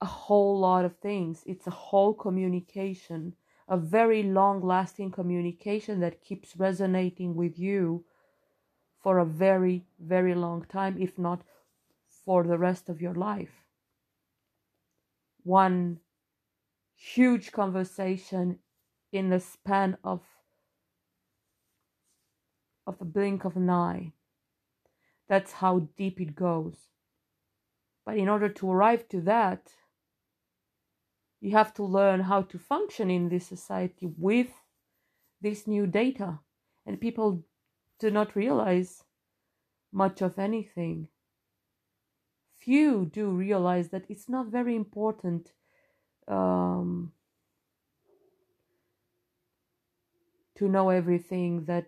a whole lot of things. It's a whole communication, a very long lasting communication that keeps resonating with you for a very, very long time, if not for the rest of your life. One huge conversation in the span of of a blink of an eye. That's how deep it goes. But in order to arrive to that, you have to learn how to function in this society with this new data. And people do not realize much of anything. Few do realize that it's not very important um, to know everything that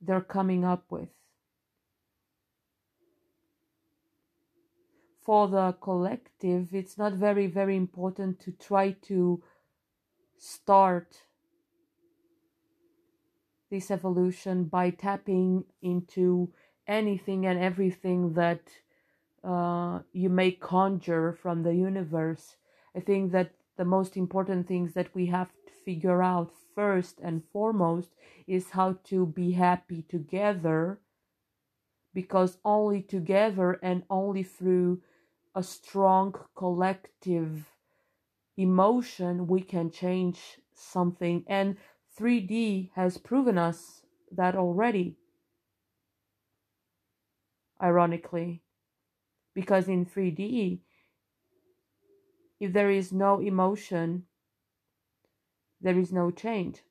they're coming up with. For the collective, it's not very, very important to try to start this evolution by tapping into anything and everything that uh, you may conjure from the universe. I think that the most important things that we have to figure out first and foremost is how to be happy together because only together and only through a strong collective emotion we can change something and 3D has proven us that already. Ironically, because in 3D, if there is no emotion, there is no change.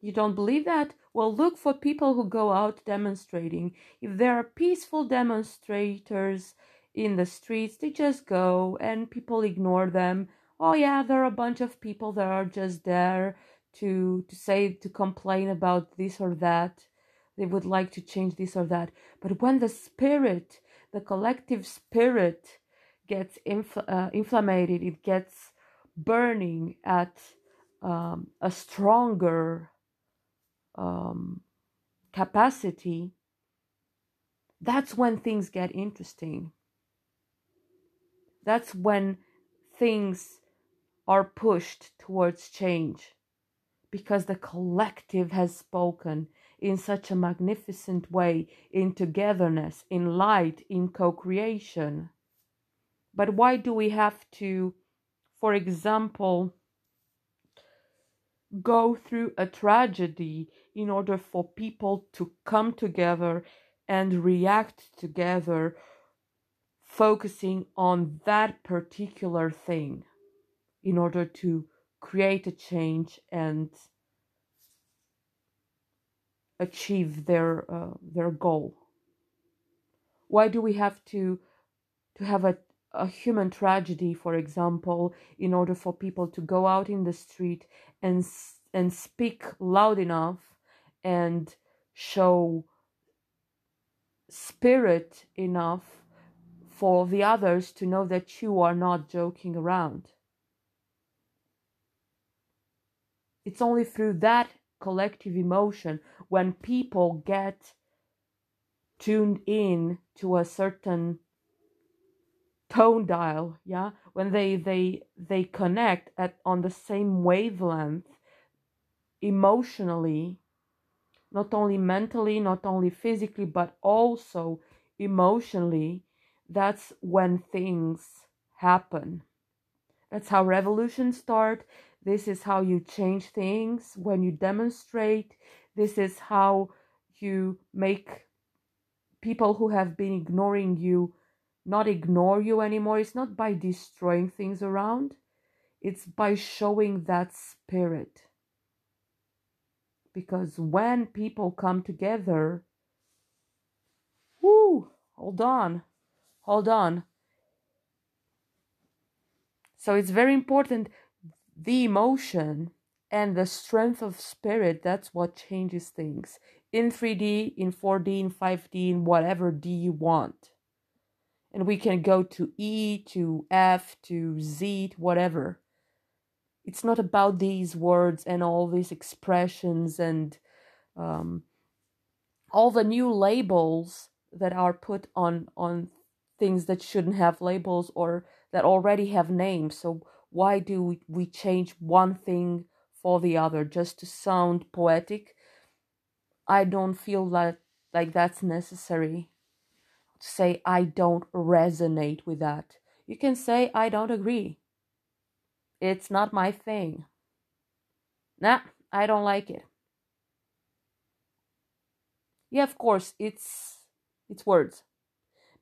You don't believe that? Well, look for people who go out demonstrating. If there are peaceful demonstrators in the streets, they just go and people ignore them oh yeah there are a bunch of people that are just there to to say to complain about this or that. They would like to change this or that. But when the spirit the collective spirit gets infl- uh, inflamed it gets burning at um, a stronger um, capacity that's when things get interesting. That's when things are pushed towards change because the collective has spoken in such a magnificent way in togetherness, in light, in co creation. But why do we have to, for example, go through a tragedy in order for people to come together and react together, focusing on that particular thing? In order to create a change and achieve their uh, their goal. Why do we have to to have a, a human tragedy for example in order for people to go out in the street and and speak loud enough and show spirit enough for the others to know that you are not joking around it's only through that collective emotion when people get tuned in to a certain tone dial yeah when they they they connect at on the same wavelength emotionally not only mentally not only physically but also emotionally. That's when things happen. That's how revolutions start this is how you change things when you demonstrate. This is how you make people who have been ignoring you not ignore you anymore. It's not by destroying things around, it's by showing that spirit. Because when people come together, whoo, hold on, hold on. So it's very important the emotion and the strength of spirit that's what changes things in 3D, in 4D, in 5D, in whatever D you want. And we can go to E, to F, to Z, to whatever. It's not about these words and all these expressions and um, all the new labels that are put on on things that shouldn't have labels or that already have names. So why do we change one thing for the other just to sound poetic? I don't feel that like that's necessary. To say I don't resonate with that. You can say I don't agree. It's not my thing. Nah, I don't like it. Yeah, of course, it's it's words.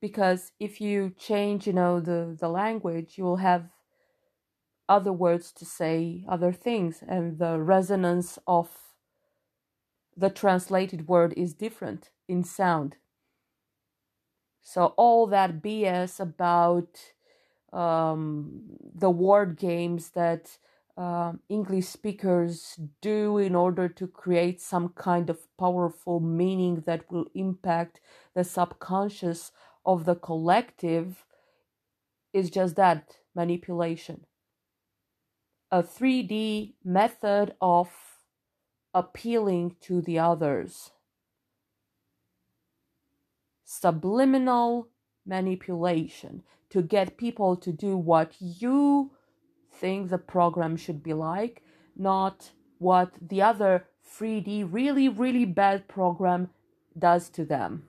Because if you change, you know, the the language, you will have other words to say other things and the resonance of the translated word is different in sound. So all that BS about um, the word games that uh, English speakers do in order to create some kind of powerful meaning that will impact the subconscious of the collective is just that manipulation. A 3D method of appealing to the others. Subliminal manipulation to get people to do what you think the program should be like, not what the other 3D really, really bad program does to them.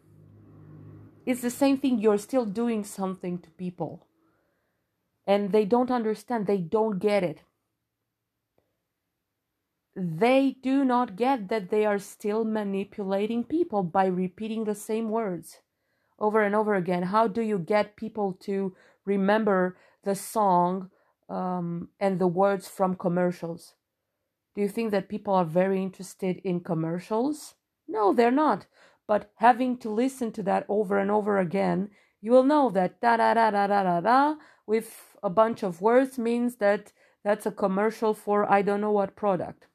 It's the same thing, you're still doing something to people. And they don't understand, they don't get it. They do not get that they are still manipulating people by repeating the same words over and over again. How do you get people to remember the song um, and the words from commercials? Do you think that people are very interested in commercials? No, they're not. But having to listen to that over and over again, you will know that da da da da da da da with a bunch of words means that that's a commercial for I don't know what product.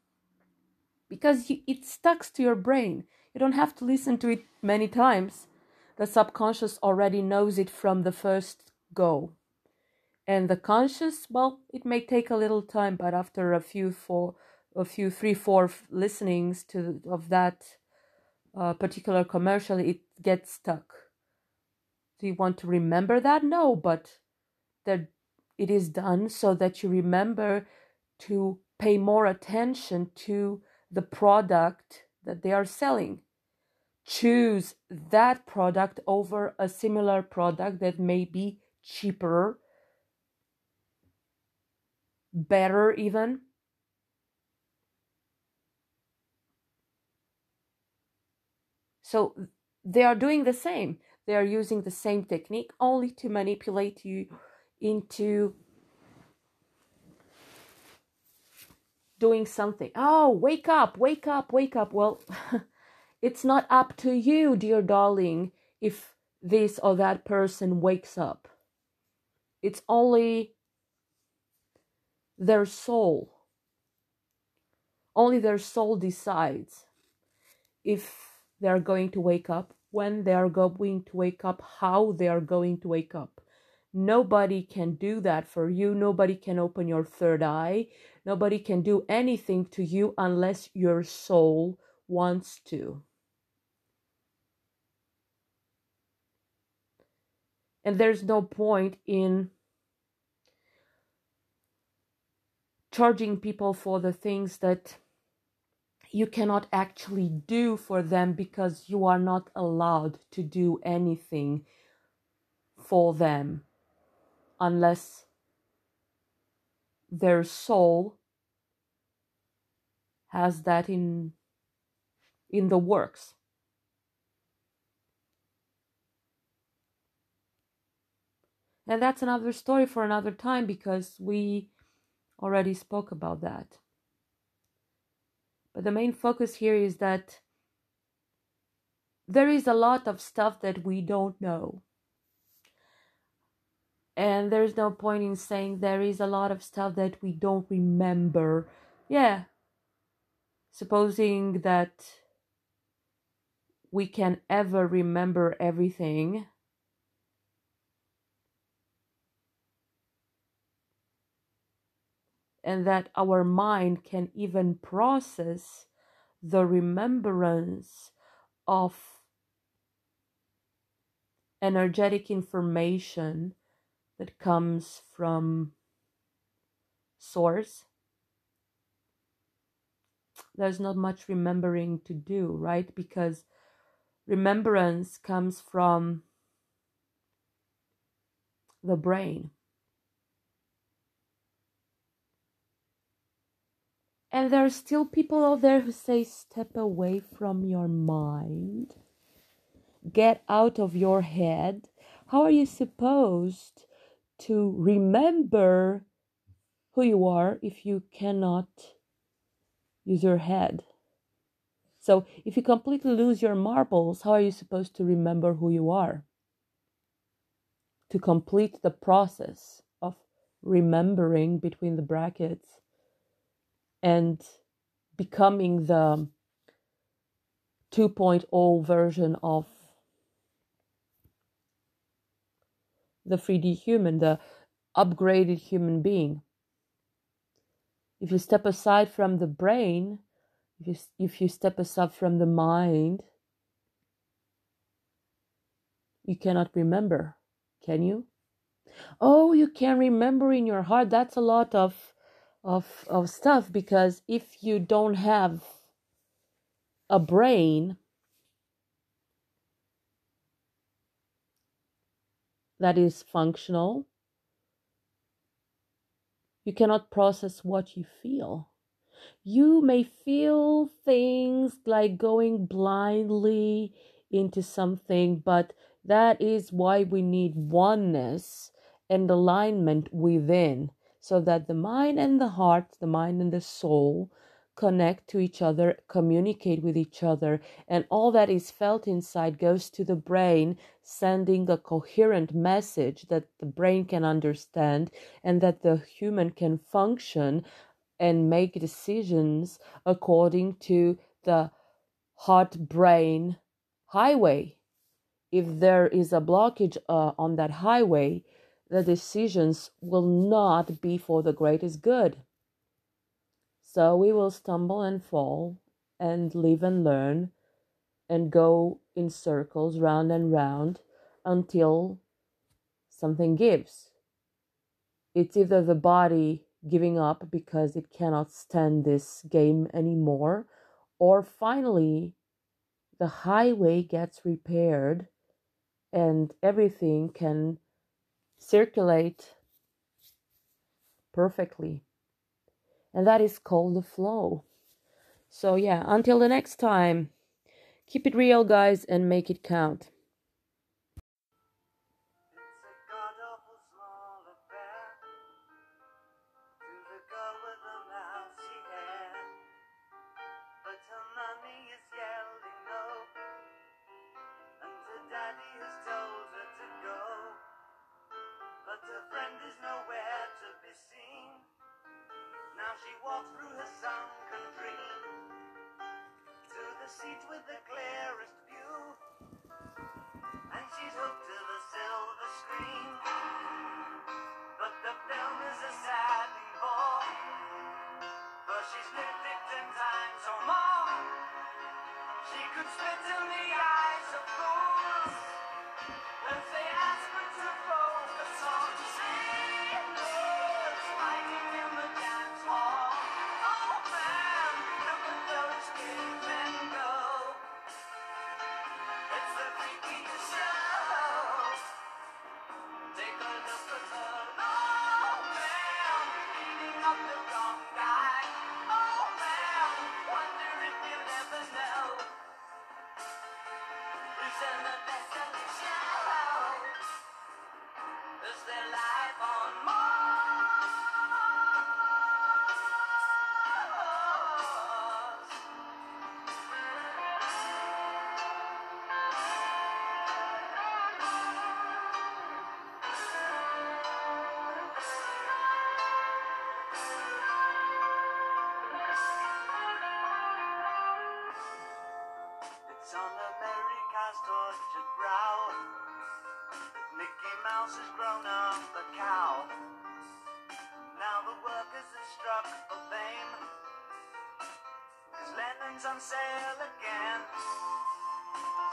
Because it sticks to your brain. You don't have to listen to it many times. The subconscious already knows it from the first go and the conscious well it may take a little time but after a few four a few three four listenings to of that uh, particular commercial it gets stuck do you want to remember that no but that it is done so that you remember to pay more attention to the product that they are selling. Choose that product over a similar product that may be cheaper better even. So they are doing the same. They are using the same technique only to manipulate you into doing something oh wake up wake up wake up well it's not up to you dear darling if this or that person wakes up it's only their soul. Only their soul decides if they are going to wake up, when they are going to wake up, how they are going to wake up. Nobody can do that for you. Nobody can open your third eye. Nobody can do anything to you unless your soul wants to. And there's no point in charging people for the things that you cannot actually do for them because you are not allowed to do anything for them unless their soul has that in in the works and that's another story for another time because we already spoke about that. But the main focus here is that there is a lot of stuff that we don't know. And there's no point in saying there is a lot of stuff that we don't remember. Yeah. Supposing that we can ever remember everything and that our mind can even process the remembrance of energetic information that comes from source there's not much remembering to do right? Because remembrance comes from the brain. And there are still people out there who say, step away from your mind, get out of your head. How are you supposed to remember who you are if you cannot use your head? So if you completely lose your marbles, how are you supposed to remember who you are? To complete the process of remembering between the brackets and becoming the 2.0 version of the 3D human, the upgraded human being. If you step aside from the brain, if you, if you step aside from the mind, you cannot remember, can you? Oh, you can remember in your heart. That's a lot of of of stuff because if you don't have a brain that is functional, you cannot process what you feel. You may feel things like going blindly into something, but that is why we need oneness and alignment within so that the mind and the heart, the mind and the soul connect to each other, communicate with each other, and all that is felt inside goes to the brain, sending a coherent message that the brain can understand and that the human can function and make decisions according to the heart brain highway. If there is a blockage uh, on that highway, the decisions will not be for the greatest good. So we will stumble and fall and live and learn and go in circles round and round until something gives. It's either the body giving up because it cannot stand this game anymore, or finally the highway gets repaired and everything can circulate perfectly. And that is called the flow. So, yeah, until the next time, keep it real, guys, and make it count.
On sale again.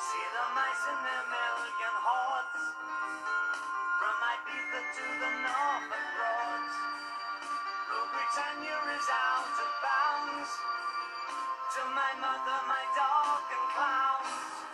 See the mice in their million hordes. From Ibiza to the Norfolk Broads. Rule Britannia is out of bounds. To my mother, my dog and clowns.